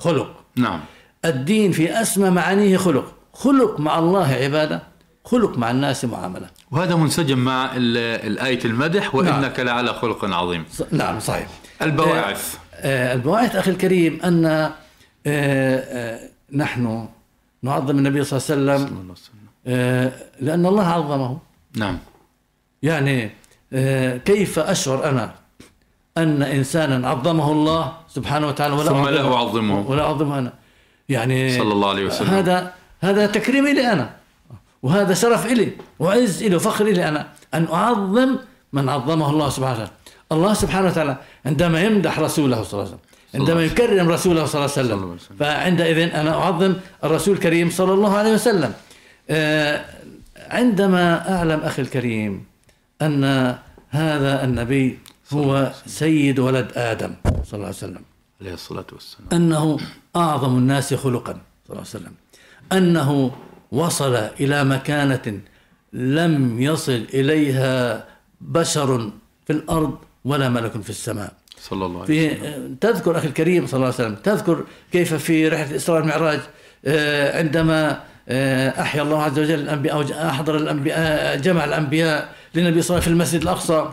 خلق. نعم. الدين في أسمى معانيه خلق. خلق مع الله عبادة. خلق مع الناس معاملة. وهذا منسجم مع ال- الآية المدح وإنك لعلى خلق عظيم. نعم صحيح. البواعث. آه، البواعث أخي الكريم أن آه، آه، نحن نعظم النبي صلى الله عليه وسلم آه، لأن الله عظمه. نعم. يعني آه، كيف أشعر أنا أن إنسانا عظمه الله سبحانه وتعالى ولا ثم لا أعظمه- أعظمه. ولا أعظمه أنا. يعني صلى الله عليه وسلم. هذا هذا تكريم لي أنا. وهذا شرف إلي وعز إلي وفخر إلي أنا أن أعظم من عظمه الله سبحانه وتعالى. الله سبحانه وتعالى عندما يمدح رسوله صلى الله عليه وسلم عندما يكرم رسوله صلى الله عليه وسلم. فعندئذ أنا أعظم الرسول الكريم صلى الله عليه وسلم. آه، عندما أعلم أخي الكريم أن هذا النبي هو سيد ولد آدم صلى الله عليه وسلم. عليه الصلاة والسلام. أنه أعظم الناس خلقا صلى الله عليه وسلم. أنه وصل إلى مكانة لم يصل إليها بشر في الأرض ولا ملك في السماء. صلى الله عليه وسلم. تذكر أخي الكريم صلى الله عليه وسلم تذكر كيف في رحلة الإسراء والمعراج آه، عندما آه، أحيا الله عز وجل الأنبياء أو ج- أحضر الأنبياء جمع الأنبياء للنبي صلى الله عليه وسلم في المسجد الأقصى.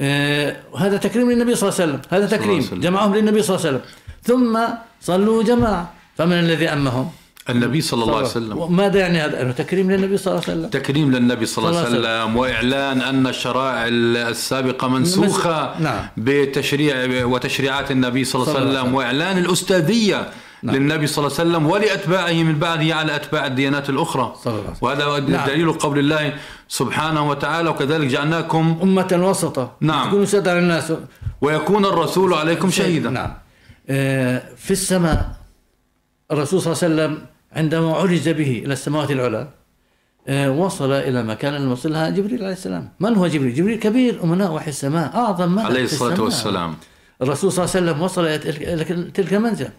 آه، وهذا تكريم للنبي صلى الله عليه وسلم هذا تكريم. جمعهم للنبي صلى الله عليه وسلم. ثم صلوا جماعة فمن الذي أمهم؟ النبي صلى الله عليه وسلم ماذا يعني هذا أنه تكريم للنبي صلى الله عليه وسلم تكريم للنبي صلى الله عليه وسلم وإعلان أن الشرائع السابقة منسوخة نعم. بتشريع وتشريعات النبي صلى الله عليه وسلم وإعلان الأستاذية نعم. للنبي صلى الله عليه وسلم ولأتباعه من بعده على أتباع الديانات الأخرى صلى الله عليه وهذا نعم. دليل قول الله سبحانه وتعالى وكذلك جعلناكم أمة وسطا نعم. تكونوا سادة على الناس ويكون الرسول عليكم شهيدا نعم آه، في السماء الرسول صلى الله عليه وسلم عندما عرج به إلى السماوات العلى آه، وصل إلى مكان لم يصلها جبريل عليه السلام. من هو جبريل؟ جبريل كبير أمناء وحي السماء أعظم ملك عليه الصلاة. والسلام. الرسول صلى الله عليه وسلم وصل إلى تلك- المنزلة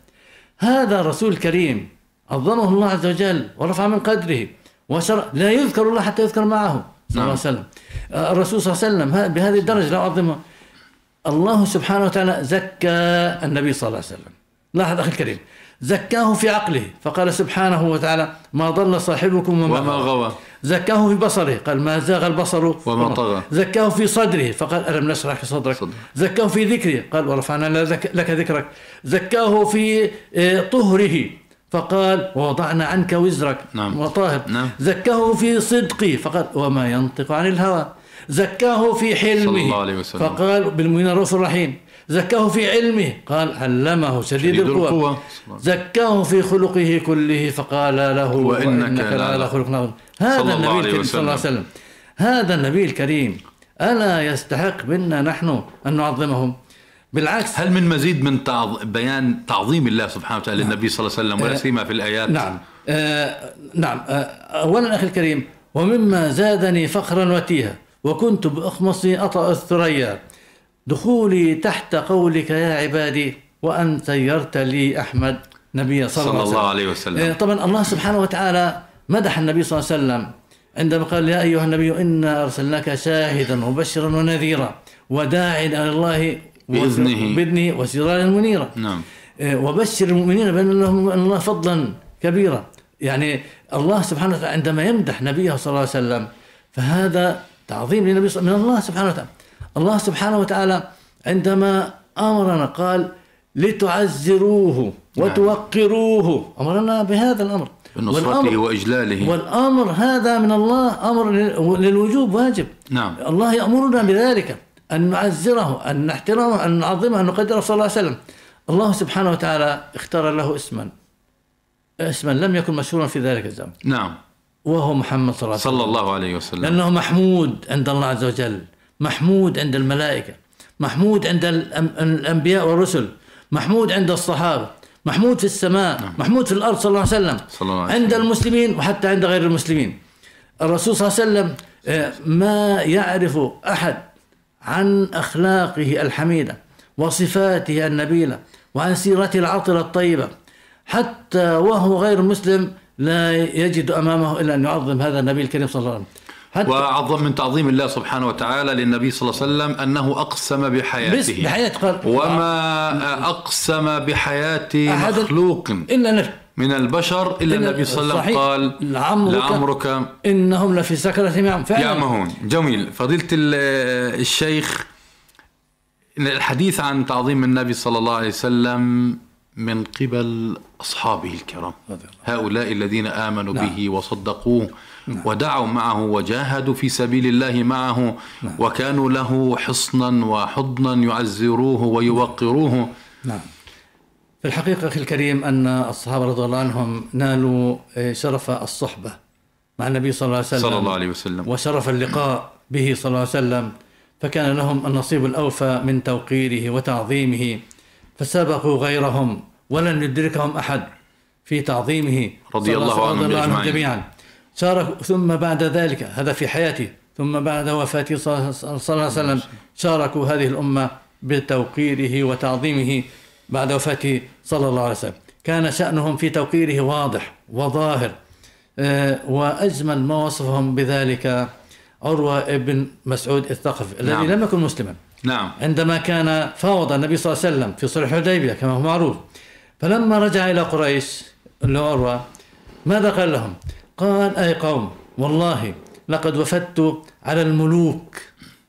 هذا الرسول الكريم عظمه الله عز وجل ورفع من قدره وشر لا يذكر الله حتى يذكر معه صلى الله عليه وسلم. آه، الرسول صلى الله عليه وسلم بهذه الدرجة لا أعظمه الله سبحانه وتعالى زكى النبي صلى الله عليه وسلم. لاحظ أخي الكريم زكاه في عقله. فقال سبحانه وتعالى ما ضل صاحبكم وما, وما غوى. زكاه في بصره. قال ما زاغ البصر وما طغى. زكاه في صدره. فقال ألم نشرح صدرك؟ صدر. زكاه في ذكره. قال ورفعنا لك ذكرك. زكاه في آه، طهره. فقال ووضعنا عنك وزرك. نعم. وطاهر. نعم. زكاه في صدقه. فقال وما ينطق عن الهوى. زكاه في حلمه. صلى الله عليه وسلم. فقال بالمؤمنين رؤوف رحيم زكاه في علمه. قال علمه شديد, شديد القوى, القوى. زكاه في خلقه كله فقال له وإنك وإنك لعلى خلق. عظيم هذا صلى الله النبي الكريم صلى الله عليه وسلم. هذا النبي الكريم ألا يستحق منا نحن أن نعظمه بالعكس. هل من مزيد من تعظ... بيان تعظيم الله سبحانه وتعالى للنبي صلى الله عليه وسلم ولا سيما في الآيات؟ نعم. آه نعم. آه أولا أخي الكريم ومما زادني فخرا وتيها وكنت بأخمصي أطأ الثريا. دخولي تحت قولك يا عبادي وأن سيرت لي أحمد نبي صلى, صلى الله عليه وسلم. آه، طبعا الله سبحانه وتعالى مدح النبي صلى الله عليه وسلم. عندما قال يا أيها النبي إنا أرسلناك شاهدا وبشرا ونذيرا وداعيا إلى الله بإذنه. بإذنه وسراجا منيرا. نعم. إيه، وبشر المؤمنين بأن لهم الله فضلا كبيرا. يعني الله سبحانه وتعالى عندما يمدح نبيه صلى الله عليه وسلم فهذا تعظيم للنبي من الله سبحانه وتعالى. الله سبحانه وتعالى عندما أمرنا قال لتعزروه وتوقروه. أمرنا بهذا الأمر. بنصرته وإجلاله. والأمر هذا من الله لل- للوجوب واجب. نعم. الله يأمرنا بذلك أن نعزره أن نحترمه أن نعظمه أن نقدره صلى الله عليه وسلم. الله سبحانه وتعالى اختار له اسما. اسما لم يكن مشهورا في ذلك الزمن. نعم. وهو محمد صلى الله عليه وسلم. صلى الله عليه وسلم. لأنه محمود عند الله عز وجل. محمود عند الملائكة محمود عند الأنبياء والرسل محمود عند الصحابة محمود في السماء محمود في الأرض صلى الله عليه وسلم صلى الله عليه عند وسلم. المسلمين وحتى عند غير المسلمين. الرسول صلى الله عليه وسلم آه، ما يعرف أحد عن أخلاقه الحميدة وصفاته النبيلة وعن سيرته العطرة الطيبة. حتى وهو غير مسلم لا يجد أمامه إلا أن يعظم هذا النبي الكريم صلى الله عليه وسلم. حتى وأعظم من تعظيم الله سبحانه وتعالى للنبي صلى الله عليه وسلم أنه أقسم بس بحياته بحياة قال وما أقسم بحياة مخلوق إلا نفسه. من البشر إلا- النبي صلى الله عليه. وسلم قال لعمرك- لعمرك إنهم لفي سكرتهم يعمهون يعمهون جميل. فضيلة ال- الشيخ الحديث عن تعظيم النبي صلى الله عليه وسلم من قبل أصحابه الكرام. هؤلاء الذين آمنوا نعم. به وصدقوه ودعوا معه وجاهدوا في سبيل الله معه وكانوا له حصنا وحضنا يعزروه ويوقروه. نعم. في الحقيقة أخي الكريم أن الصحابة رضي الله عنهم نالوا آه، شرف الصحبة مع النبي صلى الله عليه وسلم صلى الله عليه وسلم. وشرف اللقاء به صلى الله عليه وسلم. فكان لهم النصيب الأوفى من توقيره وتعظيمه. فسبقوا غيرهم ولن يدركهم أحد في تعظيمه رضي الله عنهم رضي أجمعين. جميعا شارك ثم بعد ذلك هذا في حياته ثم بعد وفاته صلى الله عليه وسلم شاركوا هذه الأمة بتوقيره وتعظيمه بعد وفاته صلى الله عليه وسلم كان شأنهم في توقيره واضح وظاهر آه، وأجمل ما وصفهم بذلك عروة ابن مسعود الثقفي الذي نعم. لم يكن مسلما نعم. عندما كان فاوض النبي صلى الله عليه وسلم في صلح الحديبية كما هو معروف فلما رجع إلى قريش اللي هو ماذا قال لهم؟ قال أي قوم والله لقد وفدت على الملوك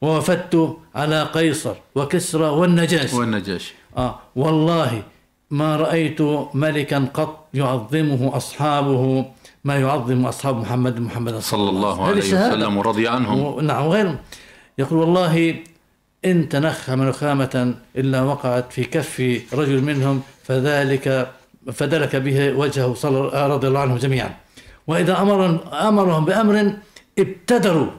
ووفدت على قيصر وكسرى والنجاشي والنجاشي آه والله ما رأيت ملكا قط يعظمه أصحابه ما يعظم أصحاب محمد محمد صلى الله عليه. وسلم. ورضي عنهم. نعم وغيرهم. يقول والله إن تنخم نخامة إلا وقعت في كف رجل منهم فذلك فدلك به وجهه صلى رضي الله عنهم جميعا. وإذا أمر أمرهم بأمر ابتدروا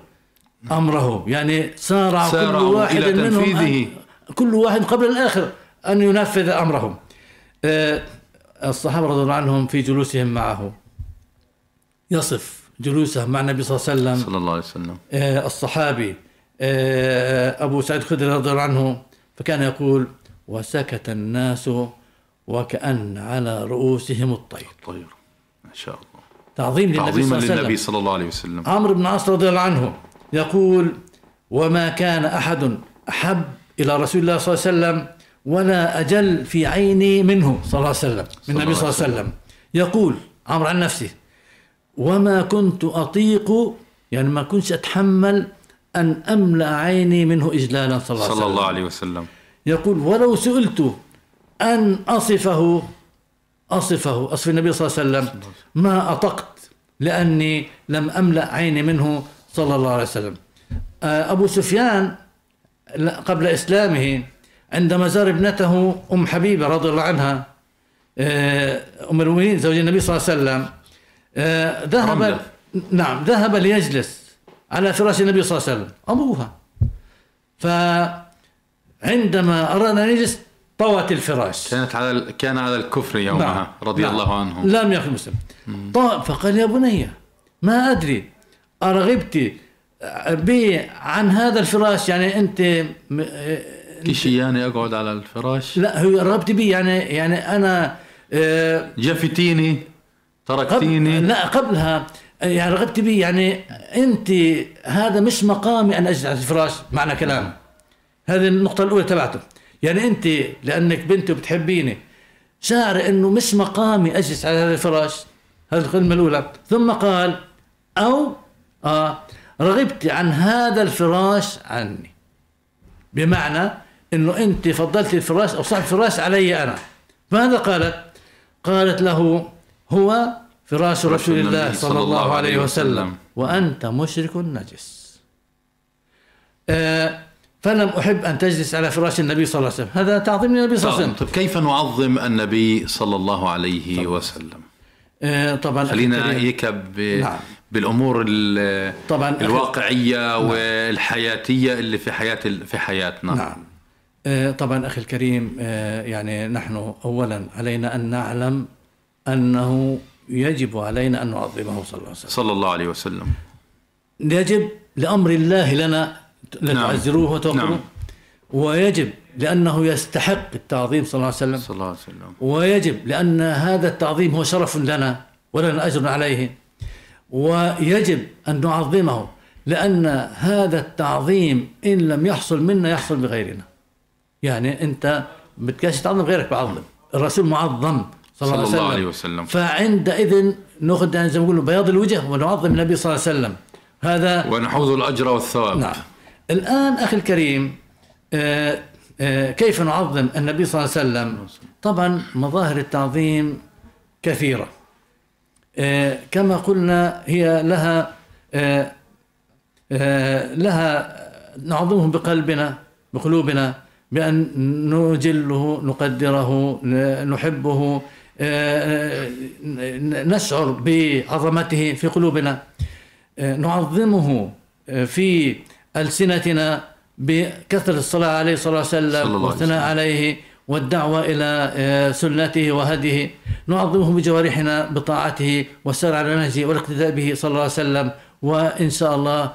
أمره. يعني سارع كل واحد إلى منهم تنفيذه. أن كل واحد قبل الآخر أن ينفذ أمره آه، الصحابة رضي الله عنهم في جلوسهم معه. يصف جلوسه مع النبي صلى الله عليه وسلم. صلى الله عليه وسلم. آه، الصحابي. أبو سعيد الخدري رضي الله عنه فكان يقول وسكت الناس وكأن على رؤوسهم الطير. طيب ما شاء الله. تعظيم للنبي صلى الله عليه للنبي صلى الله عليه وسلم. عمرو بن العاص رضي الله عنه يقول وما كان أحد أحب إلى رسول الله صلى الله عليه وسلم ولا أجل في عيني منه صلى الله عليه وسلم من النبي صلى الله عليه وسلم. يقول عمرو عن نفسه وما كنت أطيق يعني ما كنتش أتحمل أن أملأ عيني منه إجلالا صلى الله عليه صلى وسلم الله عليه وسلم. يقول ولو سئلت أن أصفه أصفه أصف النبي صلى الله عليه وسلم ما أطقت لأني لم أملأ عيني منه صلى الله عليه وسلم. آه، أبو سفيان قبل إسلامه عندما زار ابنته أم حبيبة رضي الله عنها آه، أم المؤمنين زوج النبي صلى الله عليه وسلم آه، ذهب. نعم ذهب ليجلس. على فراش النبي صلى الله عليه وسلم. أبوها فعندما أراد أن يجلس طوت الفراش. كانت على كان على الكفر يومها رضي نعم. الله عنه. لم يكن مسلم. طيب فقال يا بني ما أدري أرغبت بي عن هذا الفراش؟ يعني أنت م- كيشياني أقعد على الفراش؟ لا هو رغبت بي يعني يعني أنا آه، جفتيني قبل تركتيني لا قبلها يعني رغبت بي يعني أنت هذا مش مقامي أن أجلس على الفراش معنى كلام. هذه النقطة الأولى تبعته. يعني أنت لأنك بنتي وبتحبيني شاعر أنه مش مقامي أجلس على هذا الفراش. هذه الكلمة الأولى. ثم قال أو آه رغبت عن هذا الفراش عني. بمعنى أنه أنت فضلت الفراش أو صاحب الفراش علي أنا. ماذا قالت؟ قالت له هو فراش رسول الله صلى الله عليه وسلم. وأنت مشرك نجس. آه، فلم أحب أن تجلس على فراش النبي صلى الله عليه وسلم. هذا تعظيم للنبي صلى الله عليه وسلم. طيب كيف نعظم النبي صلى الله عليه وسلم؟ آه، طبعا أخي خلينا الكريم، هيك ب... نعم. بالأمور ال... طبعا الواقعية والحياتية اللي في حياة. في حياتنا. نعم. آه، طبعا أخي الكريم يعني نحن أولا علينا أن نعلم أنه يجب علينا أن نعظمه صلى الله عليه وسلم. صلى الله عليه وسلم. يجب لأمر الله لنا نعم. لتعزروه وتوقروه. نعم. ويجب لأنه يستحق التعظيم صلى الله عليه وسلم. صلى الله عليه وسلم. ويجب لأن هذا التعظيم هو شرف لنا ولنا أجر عليه. ويجب أن نعظمه لأن هذا التعظيم إن لم يحصل منا يحصل بغيرنا. يعني أنت بتكاش تعظم غيرك بعظم. الرسول معظم. صلى الله, صلى الله عليه وسلم. فعندئذ نأخذ يعني زي ما يقولوا بياض الوجه ونعظم النبي صلى الله عليه وسلم. هذا ونحوز الأجر والثواب. نعم. الآن أخي الكريم آه، آه، كيف نعظم النبي صلى الله عليه وسلم؟ طبعا مظاهر التعظيم كثيرة. آه، كما قلنا هي لها لها نعظمه بقلبنا بقلوبنا بأن نجله نقدره نحبه نشعر بعظمته في قلوبنا. آه، نعظمه آه، في ألسنتنا بكثرة الصلاة عليه صلى الله عليه وسلم والثناء عليه والدعوة إلى آه، سنته وهديه. نعظمه بجوارحنا بطاعته والسير على نهجه والاقتداء به صلى الله عليه وسلم. وإن شاء الله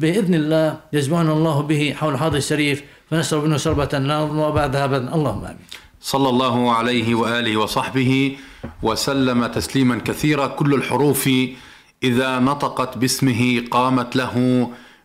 بإذن الله يجمعنا الله به حول هذا الشريف. فنشرب منه شربة لا نظمأ بعدها أبدا. اللهم آمين. صلى الله عليه وآله وصحبه وسلم تسليما كثيرا. كل الحروف إذا نطقت باسمه قامت له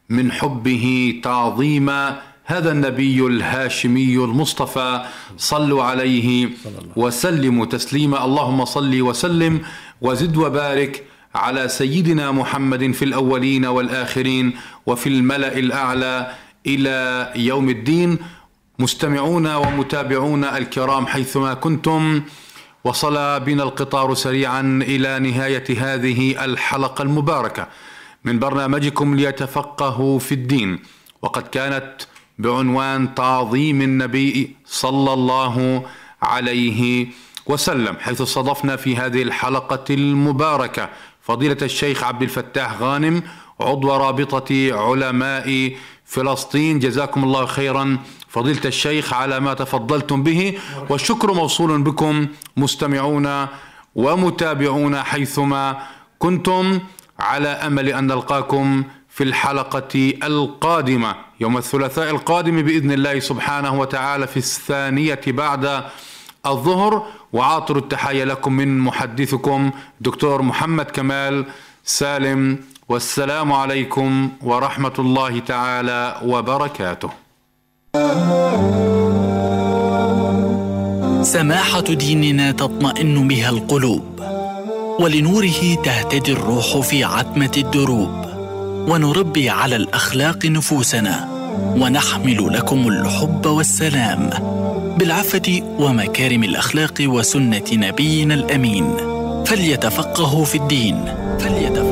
من حبه تعظيما. هذا النبي الهاشمي المصطفى صلوا عليه وسلموا تسليما. اللهم صل وسلم وزد وبارك على سيدنا محمد في الأولين والآخرين وفي الملأ الأعلى إلى يوم الدين. مستمعون ومتابعون الكرام حيثما كنتم وصل بنا القطار سريعا إلى نهاية هذه الحلقة المباركة. من برنامجكم ليتفقهوا في الدين وقد كانت بعنوان تعظيم النبي صلى الله عليه وسلم حيث استضفنا في هذه الحلقة المباركة فضيلة الشيخ عبد الفتاح غانم عضو رابطة علماء فلسطين. جزاكم الله خيرا فضيلة الشيخ على ما تفضلتم به والشكر موصول بكم مستمعون ومتابعون حيثما كنتم على أمل أن نلقاكم في الحلقة القادمة يوم الثلاثاء القادم بإذن الله سبحانه وتعالى في الثانية بعد الظهر وعاطر التحيه لكم من محدثكم دكتور محمد كمال سالم والسلام عليكم ورحمة الله تعالى وبركاته. سماحة ديننا تطمئن بها القلوب ولنوره تهتدي الروح في عتمة الدروب ونربي على الأخلاق نفوسنا ونحمل لكم الحب والسلام بالعفة ومكارم الأخلاق وسنة نبينا الأمين. فليتفقهوا في الدين فليتفقهوا